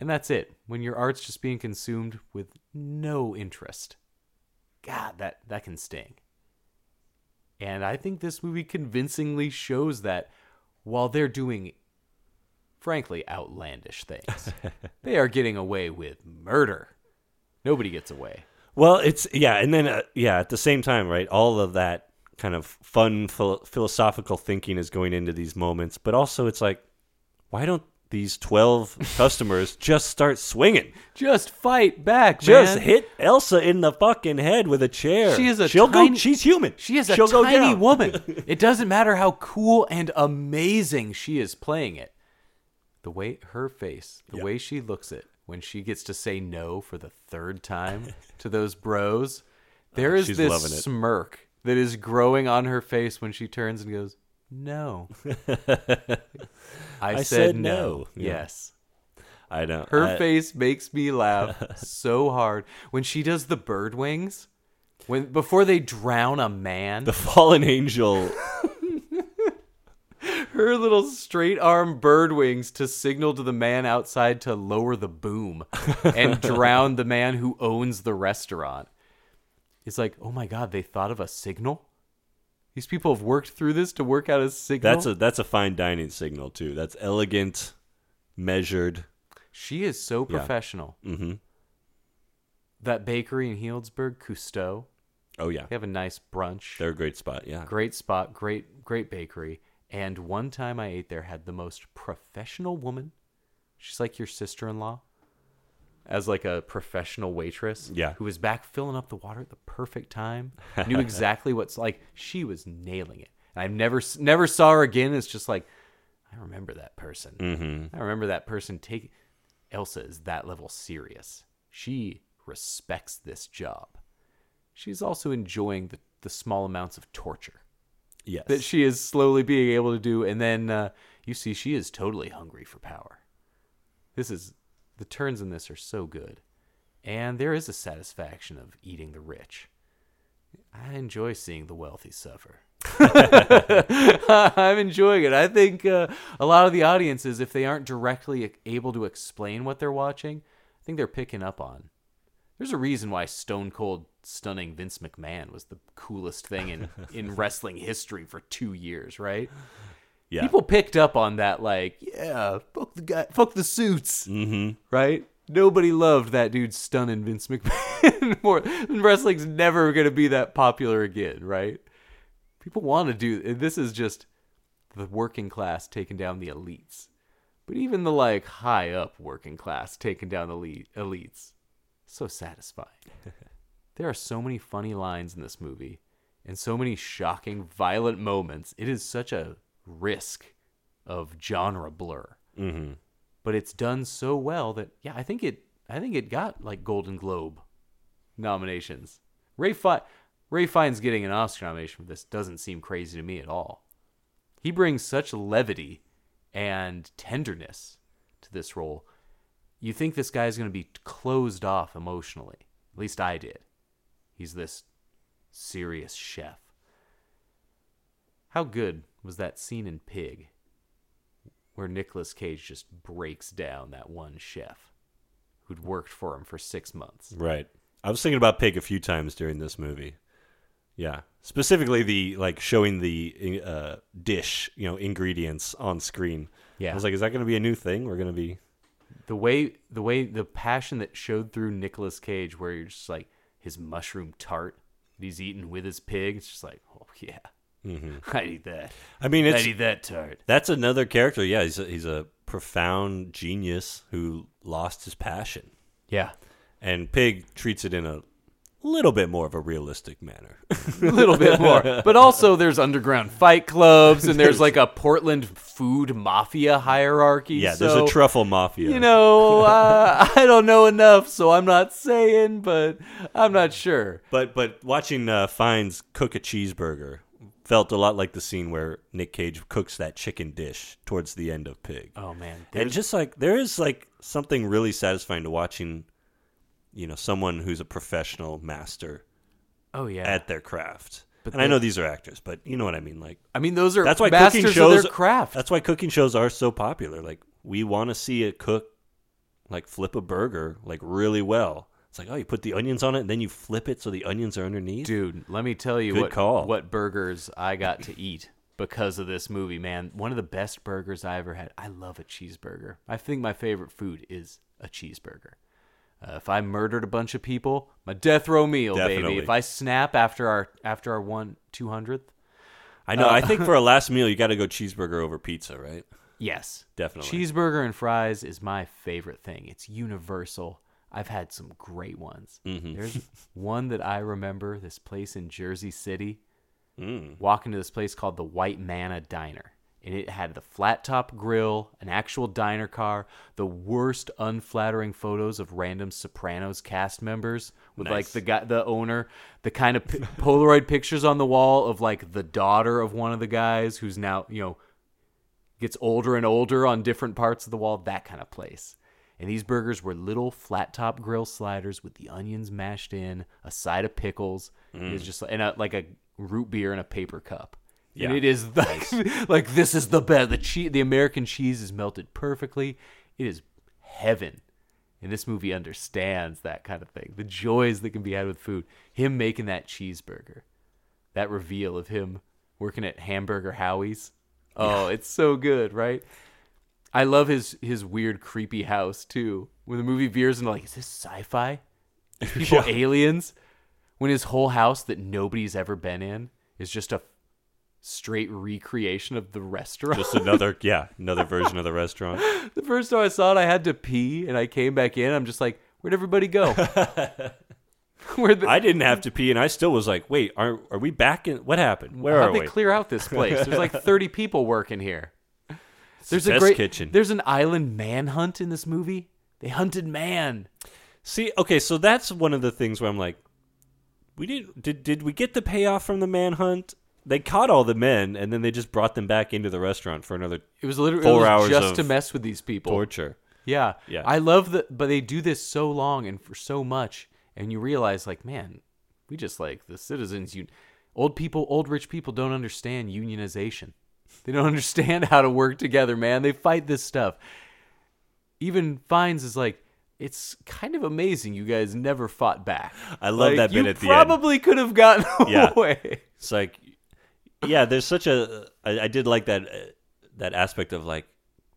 And that's it. When your art's just being consumed with no interest. God, that that can sting. And I think this movie convincingly shows that while they're doing frankly outlandish things, *laughs* they are getting away with murder. Nobody gets away. Well, it's yeah, and then uh, yeah, at the same time, right? All of that kind of fun phil- philosophical thinking is going into these moments, but also it's like, why don't these twelve customers just start swinging? Just fight back, Just man. hit Elsa in the fucking head with a chair. She is a She'll tiny- go. She's human. She is a She'll tiny woman. *laughs* It doesn't matter how cool and amazing she is playing it. The way her face, the way she looks it when she gets to say no for the third time to those bros, *laughs* oh, there is this smirk that is growing on her face when she turns and goes, "No." *laughs* I, said, said no. no. Yes. I know. Her I- face makes me laugh *laughs* so hard when she does the bird wings. When before they drown a man, the fallen angel. *laughs* her little straight arm bird wings to signal to the man outside to lower the boom and drown the man who owns the restaurant. It's like, oh my god, they thought of a signal. These people have worked through this to work out a signal. That's a that's a fine dining signal too. That's elegant, measured. she is so Yeah. professional. Mm-hmm. That bakery in Healdsburg, Costeaux, Oh yeah, they have a nice brunch. they're a great spot. Yeah. great spot great great bakery and one time i ate there had the most professional woman she's like your sister-in-law as like a professional waitress Yeah. who was back filling up the water at the perfect time *laughs* knew exactly what's like she was nailing it. And i never never saw her again. It's just like i remember that person. Mm-hmm. i remember that person take elsa is that level serious. She respects this job. She's also enjoying the, the small amounts of torture Yes. that she is slowly being able to do. And then uh, you see she is totally hungry for power. This is the turns in this are so good. And there is a satisfaction of eating the rich. I enjoy seeing the wealthy suffer. *laughs* I'm enjoying it. I think uh, a lot of the audiences if they aren't directly able to explain what they're watching i think they're picking up on. There's a reason why Stone Cold Stunning Vince McMahon was the coolest thing in, in *laughs* wrestling history for two years, right? Yeah. People picked up on that, like, yeah, fuck the guy, fuck the suits, mm-hmm. right? Nobody loved that dude stunning Vince McMahon *laughs* more. Wrestling's never gonna be that popular again, right? People want to do this. Is just the working class taking down the elites, but even the like high up working class taking down the elite, elites so satisfying. *laughs* there are so many funny lines in this movie and so many shocking, violent moments. It is such a risk of genre blur. Mm-hmm. But it's done so well that yeah, I think it I think it got like Golden Globe nominations. Ray Fi- Ray Fiennes getting an Oscar nomination for this doesn't seem crazy to me at all. He brings such levity and tenderness to this role you think this guy's going to be closed off emotionally. At least I did. He's this serious chef. How good was that scene in Pig where Nicolas Cage just breaks down that one chef who'd worked for him for six months? Right. I was thinking about Pig a few times during this movie. Yeah, specifically the like showing the uh, dish, you know, ingredients on screen. Yeah. I was like, is that going to be a new thing? We're going to be The way the way the passion that showed through Nicolas Cage, where you're just like his mushroom tart that he's eating with his pig. It's just like, oh yeah, *laughs* I eat that. I mean, I it's eat that tart. that's another character. Yeah, he's a, he's a profound genius who lost his passion, Yeah, and Pig treats it in a little bit more of a realistic manner. *laughs* a little bit more. But also, there's underground fight clubs, and there's like a *laughs* Portland food mafia hierarchy. yeah, there's a truffle mafia. You know, uh, I don't know enough, so I'm not saying, but I'm not sure. But but watching uh, Fiennes cook a cheeseburger felt a lot like the scene where Nick Cage cooks that chicken dish towards the end of Pig. Oh man, and just like there is like something really satisfying to watching, you know, someone who's a professional master oh yeah. at their craft. But and I know these are actors, but you know what I mean. Like I mean, those are that's why masters cooking shows of their craft. That's why cooking shows are so popular. Like we want to see a cook like flip a burger like really well. It's like oh, you put the onions on it and then you flip it so the onions are underneath. Dude, let me tell you Good what call. what burgers I got to eat because of this movie, man. One of the best burgers I ever had. I love a cheeseburger. I think my favorite food is a cheeseburger. Uh, if I murdered a bunch of people, my death row meal, Definitely. baby. If I snap after our after our one two hundredth, I know. Uh, I think for *laughs* a last meal, you got to go cheeseburger over pizza, right? yes, Definitely. cheeseburger and fries is my favorite thing. It's universal. I've had some great ones. Mm-hmm. There's *laughs* one that I remember. This place in Jersey City. Mm. walking to this place called the White Manna Diner. And it had the flat top grill, an actual diner car, the worst unflattering photos of random Sopranos cast members with like the guy, the owner, the kind of pi- Polaroid pictures on the wall of like the daughter of one of the guys who's now, you know, gets older and older on different parts of the wall, that kind of place. And these burgers were little flat top grill sliders with the onions mashed in, a side of pickles, it was mm. just and a, like a root beer in a paper cup. And Yeah. it is *laughs* like, like this is the best. The cheese, the American cheese is melted perfectly. It is heaven. And this movie understands that kind of thing. The joys that can be had with food. Him making that cheeseburger. That reveal of him working at Hamburger Howie's. Oh, it's so good, right? I love his his weird creepy house too. When the movie veers into like, is this sci-fi? Is *laughs* people aliens? When his whole house that nobody's ever been in is just a straight recreation of the restaurant. Just another, *laughs* yeah, another version of the restaurant. *laughs* the first time I saw it, I had to pee, and I came back in. I'm just like, where'd everybody go? Where the, I didn't have to pee, and I still was like, "Wait, are are we back in? What happened? Where How'd are they we?" clear out this place? There's like 30 people working here. There's a test great kitchen. There's an island manhunt in this movie. They hunted man. See, okay, so that's one of the things where I'm like, we didn't did did we get the payoff from the manhunt? They caught all the men, and then they just brought them back into the restaurant for another It was literally Four it was hours just to mess with these people. torture. Yeah. Yeah. I love that, but they do this so long and for so much, and you realize, like, man, we just like the citizens. You, old people, old rich people don't understand unionization. They don't *laughs* understand how to work together, man. They fight this stuff. Even Fiennes is like, it's kind of amazing you guys never fought back. I love Like, that bit you at the end. probably could have gotten *laughs* Yeah. away. It's like, yeah, there's such a. I, I did like that uh, that aspect of like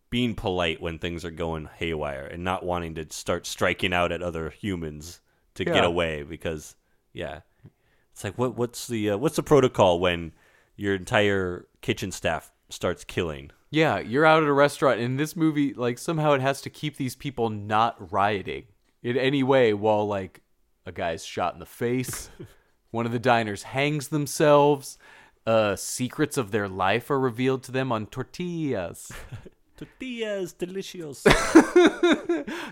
being polite when things are going haywire and not wanting to start striking out at other humans to get away because yeah, it's like what what's the uh, what's the protocol when your entire kitchen staff starts killing? Yeah, you're out at a restaurant, and this movie, like, somehow it has to keep these people not rioting in any way while, like, a guy's shot in the face, *laughs* one of the diners hangs themselves, uh, secrets of their life are revealed to them on tortillas. *laughs* Tortillas, delicious. *laughs*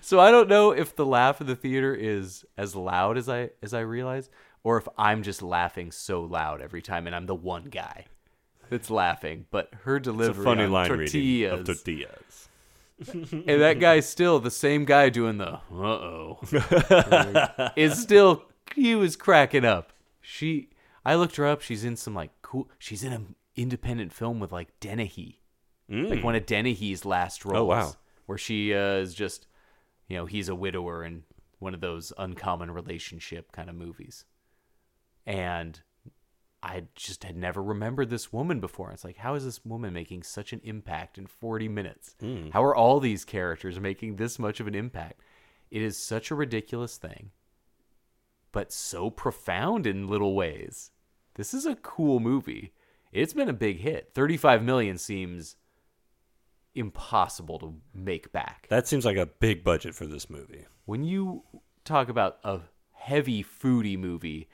So I don't know if the laugh in the theater is as loud as I as I realize, or if I'm just laughing so loud every time, and I'm the one guy that's laughing. But her it's a delivery funny line tortillas, reading of tortillas. and that guy's still the same guy doing the uh oh is still he was cracking up she i looked her up she's in some like cool she's in an independent film with like dennehy like one of dennehy's last roles Oh, wow. where she uh, is just you know he's a widower in one of those uncommon relationship kind of movies and I just had never remembered this woman before. It's like, how is this woman making such an impact in 40 minutes? Hmm. How are all these characters making this much of an impact? It is such a ridiculous thing, but so profound in little ways. This is a cool movie. It's been a big hit. 35 million seems impossible to make back. That seems like a big budget for this movie. When you talk about a heavy foodie movie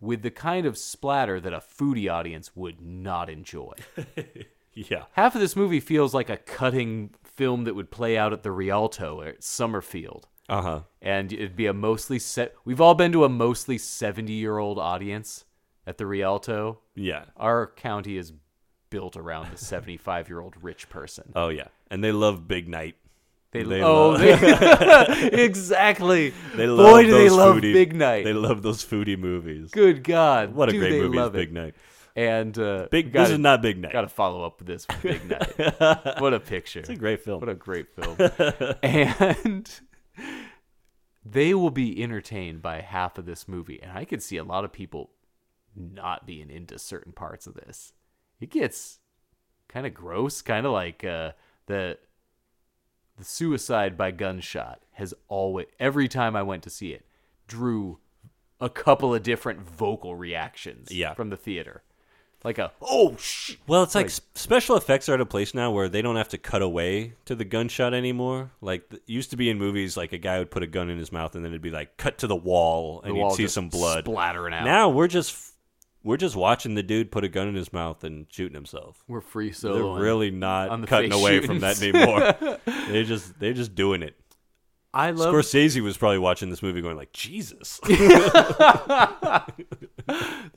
with the kind of splatter that a foodie audience would not enjoy. *laughs* Yeah. Half of this movie feels like a cutting film that would play out at the Rialto or at Summerfield. Uh huh. And it'd be a mostly set. We've all been to a mostly 70 year old audience at the Rialto. Yeah. Our county is built around a 75 year old rich person. Oh yeah. And they love Big Night. They, They oh, love- they, *laughs* exactly. They love Boy, do they love foodie- Big Night. They love those foodie movies. Good God. What a do great movie is love it. Big Night. And uh, Big. gotta, this is not Big Night. Got to follow up with this with Big Night. *laughs* what a picture. It's a great film. What a great film. *laughs* and they will be entertained by half of this movie. And I could see a lot of people not being into certain parts of this. It gets kind of gross, kind of like uh, the the suicide by gunshot has always every time I went to see it drew a couple of different vocal reactions Yeah. from the theater. Like a oh sh Well, it's like, s special effects are at a place now where they don't have to cut away to the gunshot anymore. Like th- used to be in movies, like a guy would put a gun in his mouth and then it'd be like cut to the wall and The you'd wall see just some blood splattering out. Now we're just f- we're just watching the dude put a gun in his mouth and shooting himself. we're free so They're really on not the cutting face away from that shootings. anymore. they just they're just doing it. *laughs* I love Scorsese was probably watching this movie going like, Jesus. *laughs* *laughs* the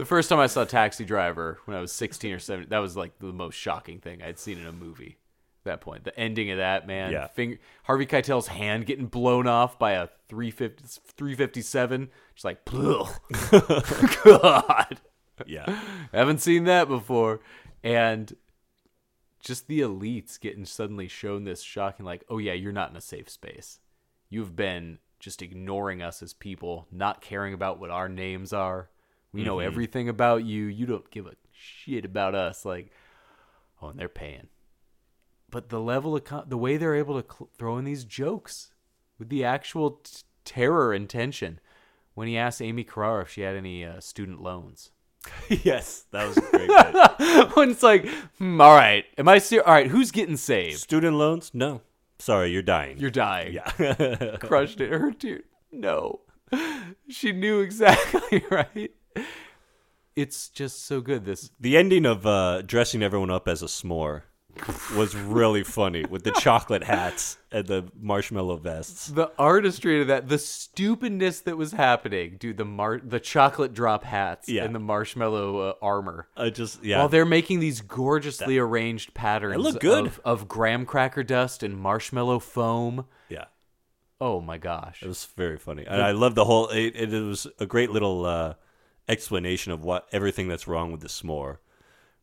first time I saw Taxi Driver when I was 16 or 17. That was like the most shocking thing I'd seen in a movie. At that point, the ending of that man, Yeah. finger, Harvey Keitel's hand getting blown off by a 350, 357. Just like, God, yeah. haven't seen that before. And just the elites getting suddenly shown this shocking, like, oh yeah, you're not in a safe space. You've been just ignoring us as people, not caring about what our names are. We know everything about you. You don't give a shit about us. Like, oh, and they're paying. But the level of co- the way they're able to cl- throw in these jokes with the actual t- terror and tension. When he asked Aimee Carrero if she had any uh, student loans, *laughs* yes, that was a great *laughs* bit. when it's like, hmm, all right, am I ser- all right? Who's getting saved? Student loans? No. Sorry, you're dying. You're dying. yeah. *laughs* crushed it. Her tear. No, she knew exactly right. It's just so good. This the ending of uh, dressing everyone up as a s'more was really funny with the chocolate hats and the marshmallow vests. the artistry of that, the stupidness that was happening, dude. The mar- the chocolate drop hats Yeah. and the marshmallow uh, armor. I just yeah. While they're making these gorgeously arranged patterns They look good. Of, of graham cracker dust and marshmallow foam. yeah. Oh my gosh. It was very funny. And I love the whole it, it was a great little uh, explanation of what everything that's wrong with the s'more.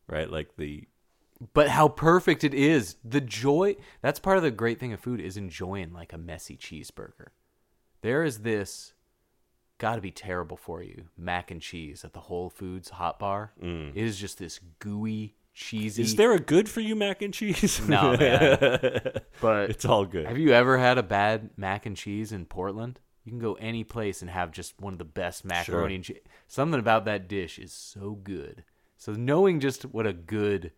Right? Like the but how perfect it is. The joy that's part of the great thing of food is enjoying like a messy cheeseburger. There is this gotta be terrible for you mac and cheese at the Whole Foods hot bar. It is just this gooey, cheesy. Mm. Is there a good for you mac and cheese? *laughs* no man? *laughs* But it's all good. have you ever had a bad mac and cheese in Portland? You can go any place and have just one of the best macaroni and cheese. Something about that dish is so good. So knowing just what a good,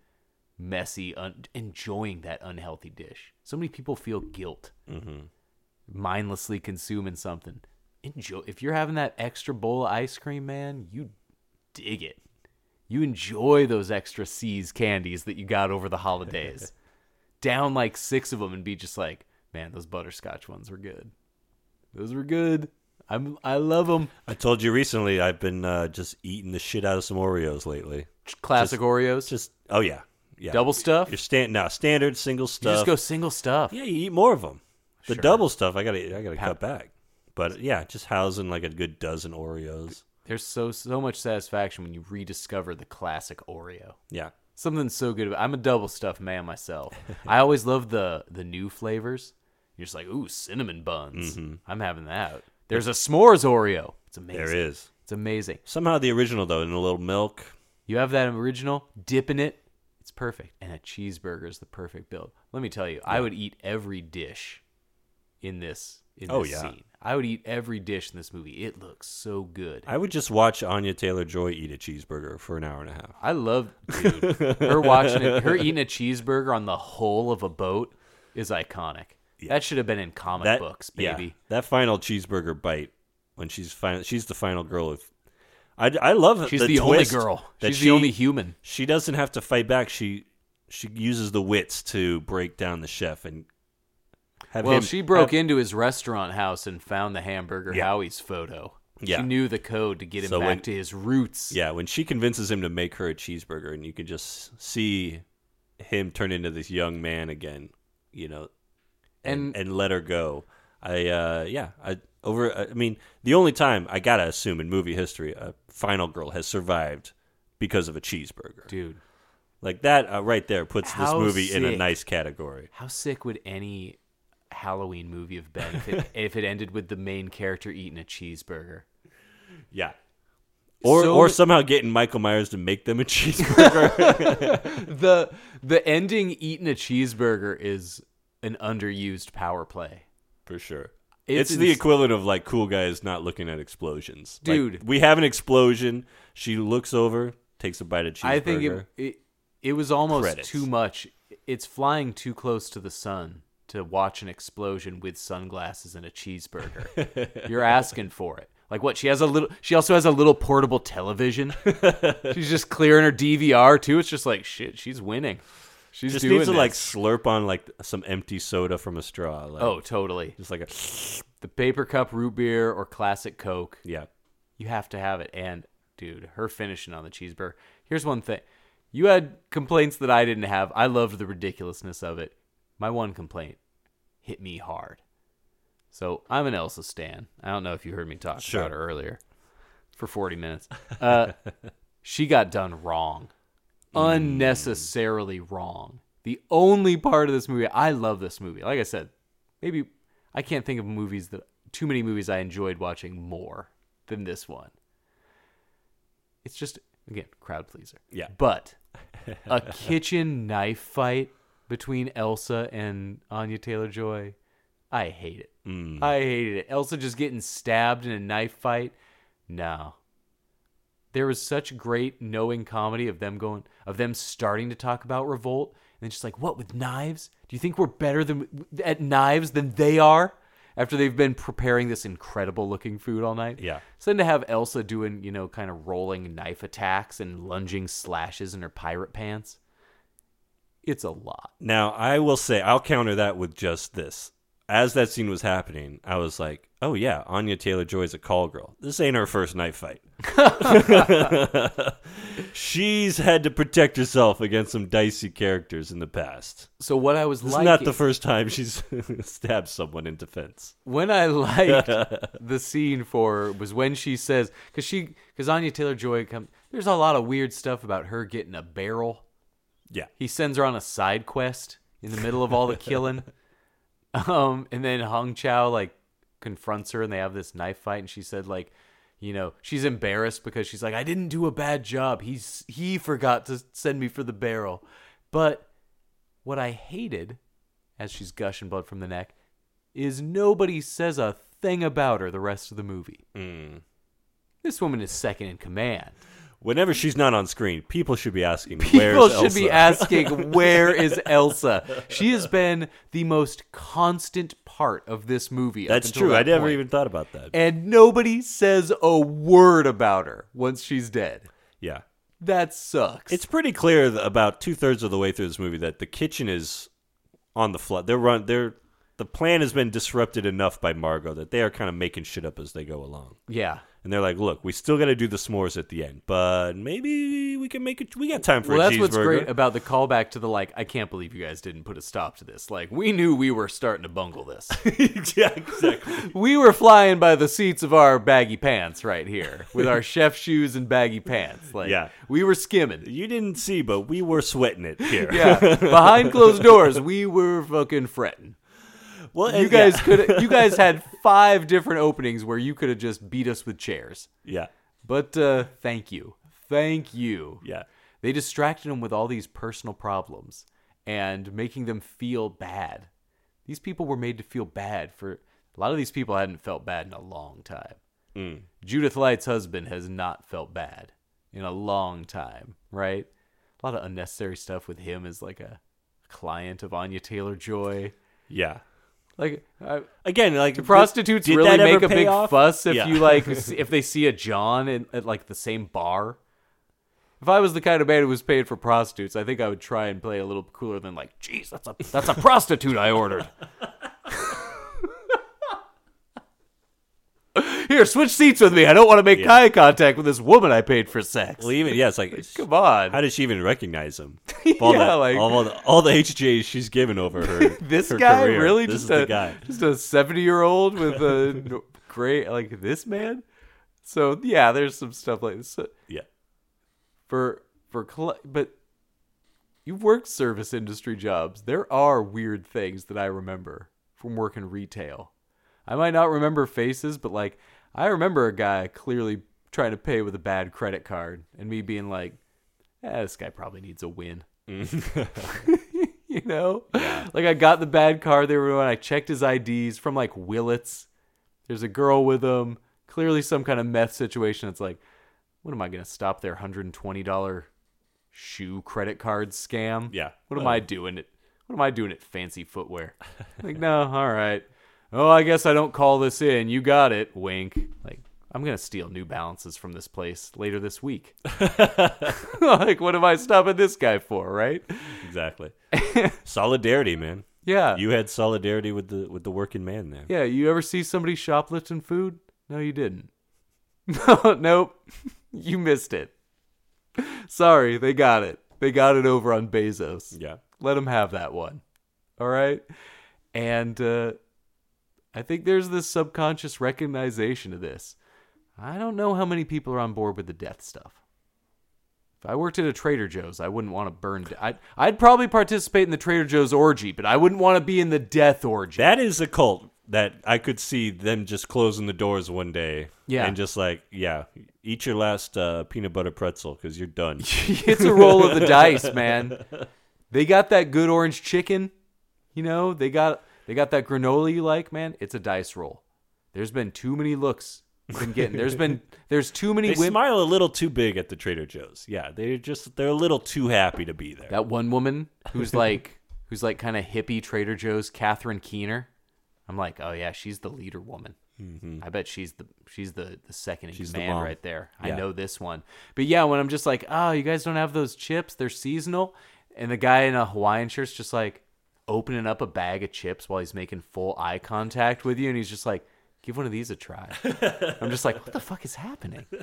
messy, un- enjoying that unhealthy dish. So many people feel guilt, mindlessly consuming something. Enjoy if you're having that extra bowl of ice cream, man. You dig it. You enjoy those extra See's candies that you got over the holidays. *laughs* Down like six of them and be just like, man, those butterscotch ones were good. Those were good. I'm I love them. I told you recently I've been uh, just eating the shit out of some Oreos lately. Classic Oreos. Just oh yeah, yeah. double stuff. Your stand now standard single stuff. You just go single stuff. Yeah, you eat more of them. The Sure. double stuff, I gotta, I gotta cut back. But yeah, just housing like a good dozen Oreos. There's so so much satisfaction when you rediscover the classic Oreo. Yeah, Something so good. About, I'm a double stuff man myself. *laughs* I always love the the new flavors. You're just like, ooh, cinnamon buns. Mm-hmm. I'm having that. There's a s'mores Oreo. It's amazing. there is. It's amazing. Somehow the original though, in a little milk, You have that original, dip in it, perfect. And a cheeseburger is the perfect build. Let me tell you, I would eat every dish in this in Oh, this yeah. scene. I would eat every dish in this movie. It looks so good. I would just watch Anya Taylor Joy eat a cheeseburger for an hour and a half. I love *laughs* dude, her watching it, her eating a cheeseburger on the hull of a boat is iconic. That should have been in comic That books, yeah, baby. that final cheeseburger bite when she's final, she's the final girl. Of, I, I love that. She's the, the, only girl. She's she- the only human. She doesn't have to fight back. She she uses the wits to break down the chef and have Well, him. she broke have- into his restaurant house and found the hamburger Yeah. Howie's photo. Yeah. She knew the code to get him So back when- to his roots. Yeah, when she convinces him to make her a cheeseburger, and you can just see him turn into this young man again, you know, and And- and, let her go. I uh yeah, I over. I mean, the only time I gotta assume in movie history a final girl has survived because of a cheeseburger, Dude, like that uh, right there puts this How movie in a nice category. how sick would any Halloween movie have been if it, *laughs* if it ended with the main character eating a cheeseburger? Yeah. Or, So- or somehow getting Michael Myers to make them a cheeseburger. *laughs* the the ending eating a cheeseburger is an underused power play. For sure. It's It's, the equivalent of like cool guys not looking at explosions. Like, Dude. we have an explosion. She looks over, takes a bite of cheeseburger. I think it, it it was almost Credits. too much. It's flying too close to the sun to watch an explosion with sunglasses and a cheeseburger. *laughs* You're asking for it. Like what? She has a little. She also has a little portable television. *laughs* she's just clearing her DVR too. It's just like shit. She's winning. She's just doing needs to like slurp on like some empty soda from a straw. Like, Oh, totally. just like a The paper cup root beer or classic Coke. yeah. You have to have it. And dude, her finishing on the cheeseburger. Here's one thing. You had complaints that I didn't have. I loved the ridiculousness of it. My one complaint hit me hard. So I'm an Elsa stan. I don't know if you heard me talk Sure. about her earlier for 40 minutes. Uh, *laughs* she got done wrong, unnecessarily wrong. The only part of this movie, I love this movie. Like I said, maybe I can't think of movies that too many movies I enjoyed watching more than this one. It's just again crowd pleaser. Yeah. But *laughs* a kitchen knife fight between Elsa and Anya Taylor Joy, I hate it. Mm. I hated it. Elsa just getting stabbed in a knife fight. No. There was such great knowing comedy of them going of them starting to talk about revolt and then just like what with knives? Do you think we're better than at knives than they are? After they've been preparing this incredible looking food all night. Yeah. So then to have Elsa doing, you know, kind of rolling knife attacks and lunging slashes in her pirate pants. It's a lot. Now I will say I'll counter that with just this. As that scene was happening, I was like, "Oh yeah, Anya Taylor Joy's a call girl. This ain't her first knife fight. *laughs* She's had to protect herself against some dicey characters in the past. So what I was like not the first time she's *laughs* stabbed someone in defense. when I liked *laughs* the scene for her was when she says because she because Anya Taylor Joy comes. There's a lot of weird stuff about her getting a barrel. Yeah, He sends her on a side quest in the middle of all the killing. *laughs* Um, and then Hong Chau like confronts her and they have this knife fight and she said like, you know, she's embarrassed because she's like, I didn't do a bad job. He's he forgot to send me for the barrel. But what I hated, as she's gushing blood from the neck, is nobody says a thing about her the rest of the movie. This woman is second in command. Whenever she's not on screen, people should be asking, People "Where's should be Elsa?" *laughs* asking, where is *laughs* Elsa? She has been the most constant part of this movie. That's true. I never point. even thought about that. And nobody says a word about her once she's dead. yeah, That sucks. it's pretty clear that about two thirds of the way through this movie that the kitchen is on the flood. They're run. They're the plan has been disrupted enough by Margot that they are kind of making shit up as they go along. yeah. And they're like, "Look, we still got to do the s'mores at the end, but maybe we can make it. We got time for Well, a that's cheeseburger." what's great about the callback to the like. I can't believe you guys didn't put a stop to this. Like we knew we were starting to bungle this. *laughs* yeah, exactly. *laughs* we were flying by the seats of our baggy pants right here with our *laughs* chef shoes and baggy pants. Like Yeah. we were skimming. You didn't see, but we were sweating it here. Yeah, behind closed doors, we were fucking fretting. Well, You guys yeah. could. You *laughs* guys had five different openings where you could have just beat us with chairs. Yeah. But uh, thank you, Thank you. Yeah. They distracted him with all these personal problems and making them feel bad. These people were made to feel bad for a lot of these people hadn't felt bad in a long time. Judith Light's husband has not felt bad in a long time, right? A lot of unnecessary stuff with him as like a client of Anya Taylor Joy. Yeah. Like I, Again, like do prostitutes did really that ever make a pay big off? fuss if Yeah. you like *laughs* s- if they see a John in, at like the same bar? If I was the kind of man who was paid for prostitutes, I think I would try and play a little cooler than like, "Jeez, that's a that's a prostitute I ordered." *laughs* Here, switch seats with me. I don't want to make Yeah. eye contact with this woman I paid for sex. Well, even yeah, it's like *laughs* Come on. How did she even recognize him? *laughs* All Yeah, the, like- all the all the HJs she's given over her. *laughs* this her guy career. really This just a guy. just a 70 year old with a great like this man so yeah there's some stuff like this Yeah. for for but you've worked service industry jobs there are weird things that i remember from working retail i might not remember faces but like i remember a guy clearly trying to pay with a bad credit card and me being like eh, this guy probably needs a win. *laughs* You know? Like i got the bad card they were on. I checked his ids from like willits. There's a girl with him clearly some kind of meth situation. It's like what am i going to stop their $120 shoe credit card scam? Yeah. what am i doing it? What am i doing at fancy footwear? Like no all right oh i guess i don't call this in you got it wink like i'm going to steal new balances from this place later this week *laughs* *laughs* like what am i stopping this guy for right Exactly. *laughs* solidarity, man. yeah You had solidarity with the with the working man there. Yeah, you ever see somebody shoplifting food? No, you didn't. No, nope. You missed it. Sorry, they got it. They got it over on Bezos. Yeah. Let them have that one. All right? And uh, I think there's this subconscious recognition of this. I don't know how many people are on board with the death stuff. If I worked at a Trader Joe's, I wouldn't want to burn. I'd, I'd probably participate in the Trader Joe's orgy, but I wouldn't want to be in the death orgy. That is a cult that I could see them just closing the doors one day. Yeah. And just like, yeah, eat your last uh, peanut butter pretzel because you're done. *laughs* it's a roll of the *laughs* dice, man. They got that good orange chicken, you know. They got they got that granola you like, man. It's a dice roll. There's been too many looks *laughs* been getting. There's been there's too many they women. smile a little too big at the Trader Joe's. Yeah, they're just they're a little too happy to be there. That one woman who's *laughs* like who's like kind of hippie Trader Joe's, Catherine Keener. I'm like, oh yeah, she's the leader woman. I bet she's the she's the the second in Mm-hmm. She's command mom. right there. I know this one. But yeah, when I'm just like, oh, you guys don't have those chips? They're seasonal. And the guy in a Hawaiian shirt's just like opening up a bag of chips while he's making full eye contact with you, and he's just like, give one of these a try. *laughs* I'm just like, what the fuck is happening? *laughs*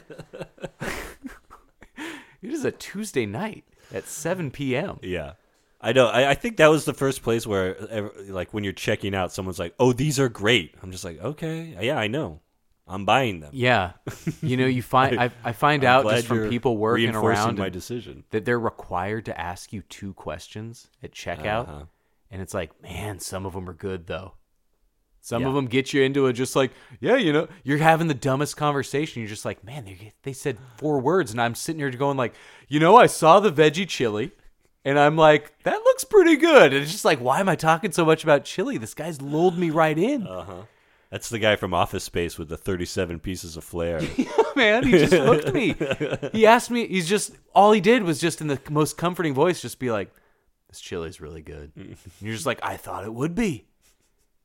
it is a Tuesday night at 7 p.m. Yeah. I know. I, I think that was the first place where, ever, like, when you're checking out, someone's like, "Oh, these are great." I'm just like, "Okay, yeah, I know. I'm buying them." Yeah, you know, you find *laughs* I, I find I'm out just from people working around my decision. that they're required to ask you two questions at checkout, Uh-huh. And it's like, man, some of them are good though. Some Yeah. of them get you into it, just like, yeah, you know, you're having the dumbest conversation. You're just like, man, they they said four words, and I'm sitting here going like, you know, I saw the veggie chili. And I'm like, that looks pretty good. And it's just like, why am I talking so much about chili? This guy's lulled me right in. Uh huh. That's the guy from Office Space with the 37 pieces of flair. *laughs* yeah, man. He just hooked me. *laughs* He asked me. He's just all he did was just in the most comforting voice, just be like, "This chili's really good." Mm. And you're just like, "I thought it would be."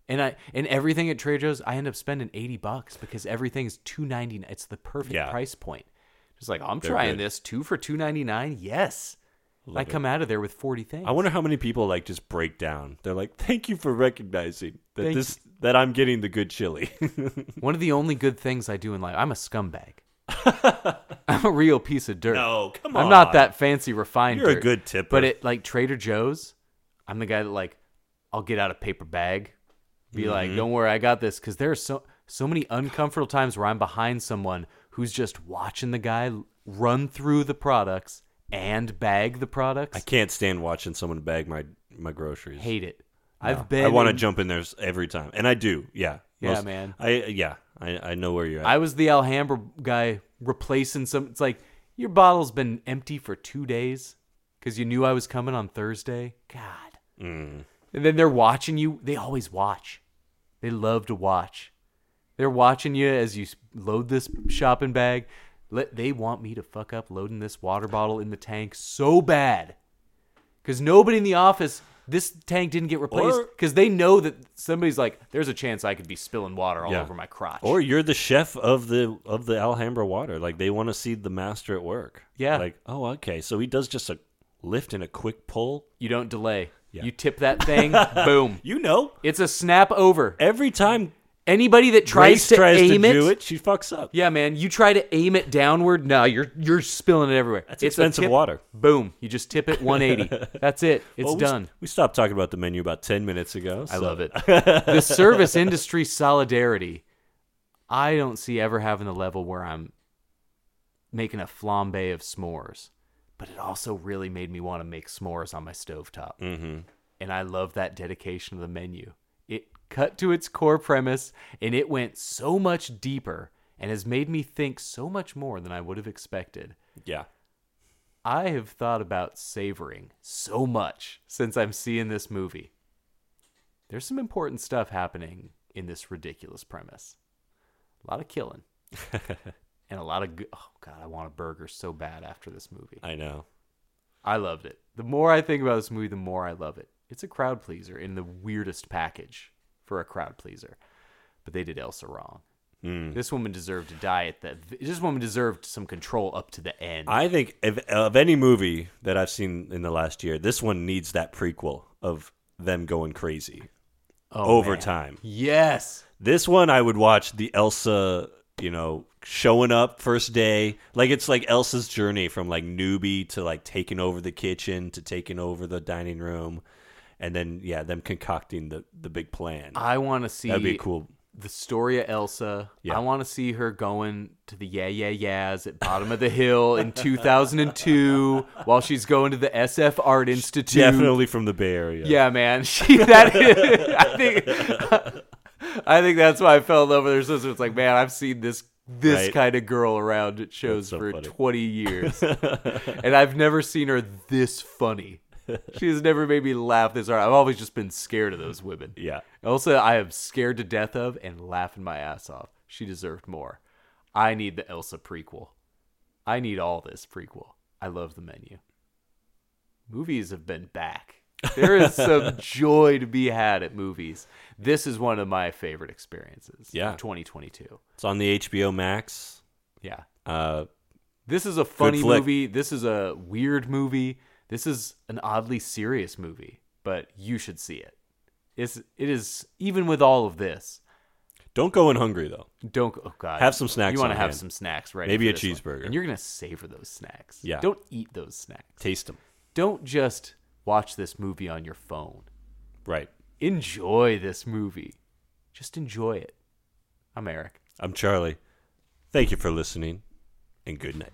And I and everything at Trader Joe's, I end up spending eighty bucks because everything's two ninety nine. It's the perfect Yeah. price point. Just like I'm They're trying good. this two for two ninety nine. Yes, I come out of there with forty things. I wonder how many people like just break down. They're like, "Thank you for recognizing that Thank this that I'm getting the good chili." *laughs* One of the only good things I do in life. I'm a scumbag. I'm a real piece of dirt. no, come on. I'm not that fancy refined. You're a good tipper. But it like Trader Joe's, I'm the guy that like I'll get out a paper bag, be Mm-hmm. like, "Don't worry, I got this." Because there are so so many uncomfortable times where I'm behind someone who's just watching the guy run through the products and bag the products. I can't stand watching someone bag my my groceries. hate it. No. I've been. I want to jump in there every time, and I do. Yeah. Yeah, man. I yeah. I I know where you're at. I was the Alhambra guy replacing some. It's like, Your bottle's been empty for two days because you knew I was coming on Thursday. God. Mm. And then they're watching you. They always watch. They love to watch. They're watching you as you load this shopping bag. Let they want me to fuck up loading this water bottle in the tank so bad. Cuz nobody in the office this tank didn't get replaced cuz they know that somebody's like there's a chance I could be spilling water all Yeah. over my crotch. Or you're the chef of the of the Alhambra water. Like they want to see the master at work. Yeah. Like, oh, okay. So he does just a lift and a quick pull. you don't delay. You tip that thing, *laughs* boom. You know, It's a snap over. every time Anybody that tries Grace to tries aim to it, do it, she fucks up. Yeah, man. You try to aim it downward. No, you're you're spilling it everywhere. That's It's expensive tip- water. Boom. You just tip it 180. *laughs* That's it. It's Well, we done. We stopped talking about the menu about ten minutes ago. I love it. the service industry solidarity. I don't see ever having the level where I'm making a flambe of s'mores, but it also really made me want to make s'mores on my stovetop. Mm-hmm. And I love that dedication of the menu. Cut to its core premise, and it went so much deeper and has made me think so much more than I would have expected. Yeah. I have thought about savoring so much since I'm seeing this movie. There's some important stuff happening in this ridiculous premise. A lot of killing. *laughs* and a lot of good. Oh, God, I want a burger so bad after this movie. I know. I loved it. The more I think about this movie, the more I love it. It's a crowd pleaser in the weirdest package for a crowd pleaser. But they did Elsa wrong. Hmm. This woman deserved to die at the. This woman deserved some control up to the end. I think if, of any movie that I've seen in the last year, this one needs that prequel of them going crazy Oh, over man. time. Yes. This one I would watch the Elsa, you know, showing up first day. Like it's like Elsa's journey from like newbie to like taking over the kitchen to taking over the dining room. And then yeah, them concocting the the big plan. I want to see That'd be cool. the story of Elsa. Yeah. I want to see her going to the yeah yeah yeahs at bottom of the hill in *laughs* 2002 while she's going to the SF Art Institute. Definitely from the Bay Area. Yeah, man. *laughs* She that I think *laughs* I think that's why I fell in love with her sister. It's like, man, I've seen this this Right. kind of girl around at shows so for funny. 20 years. and I've never seen her this funny. *laughs* She has never made me laugh this hard. I've always just been scared of those women. Yeah. Elsa, I am scared to death of and laughing my ass off. She deserved more. I need the Elsa prequel. I need all this prequel. I love the menu. Movies have been back. There is *laughs* some joy to be had at movies. This is one of my favorite experiences. of Yeah. 2022. It's on the HBO Max. Yeah. Uh This is a funny flick. movie. This is a weird movie. This is an oddly serious movie, but you should see it. It's, it is, even with all of this, don't go in hungry though. Don't oh god. Have some snacks You want to have hand. some snacks right? Maybe a cheeseburger. and you're gonna savor those snacks. Yeah. Don't eat those snacks. Taste them. Don't just watch this movie on your phone. Right. Enjoy this movie. Just enjoy it. I'm Eric. I'm Charlie. Thank you for listening and good night.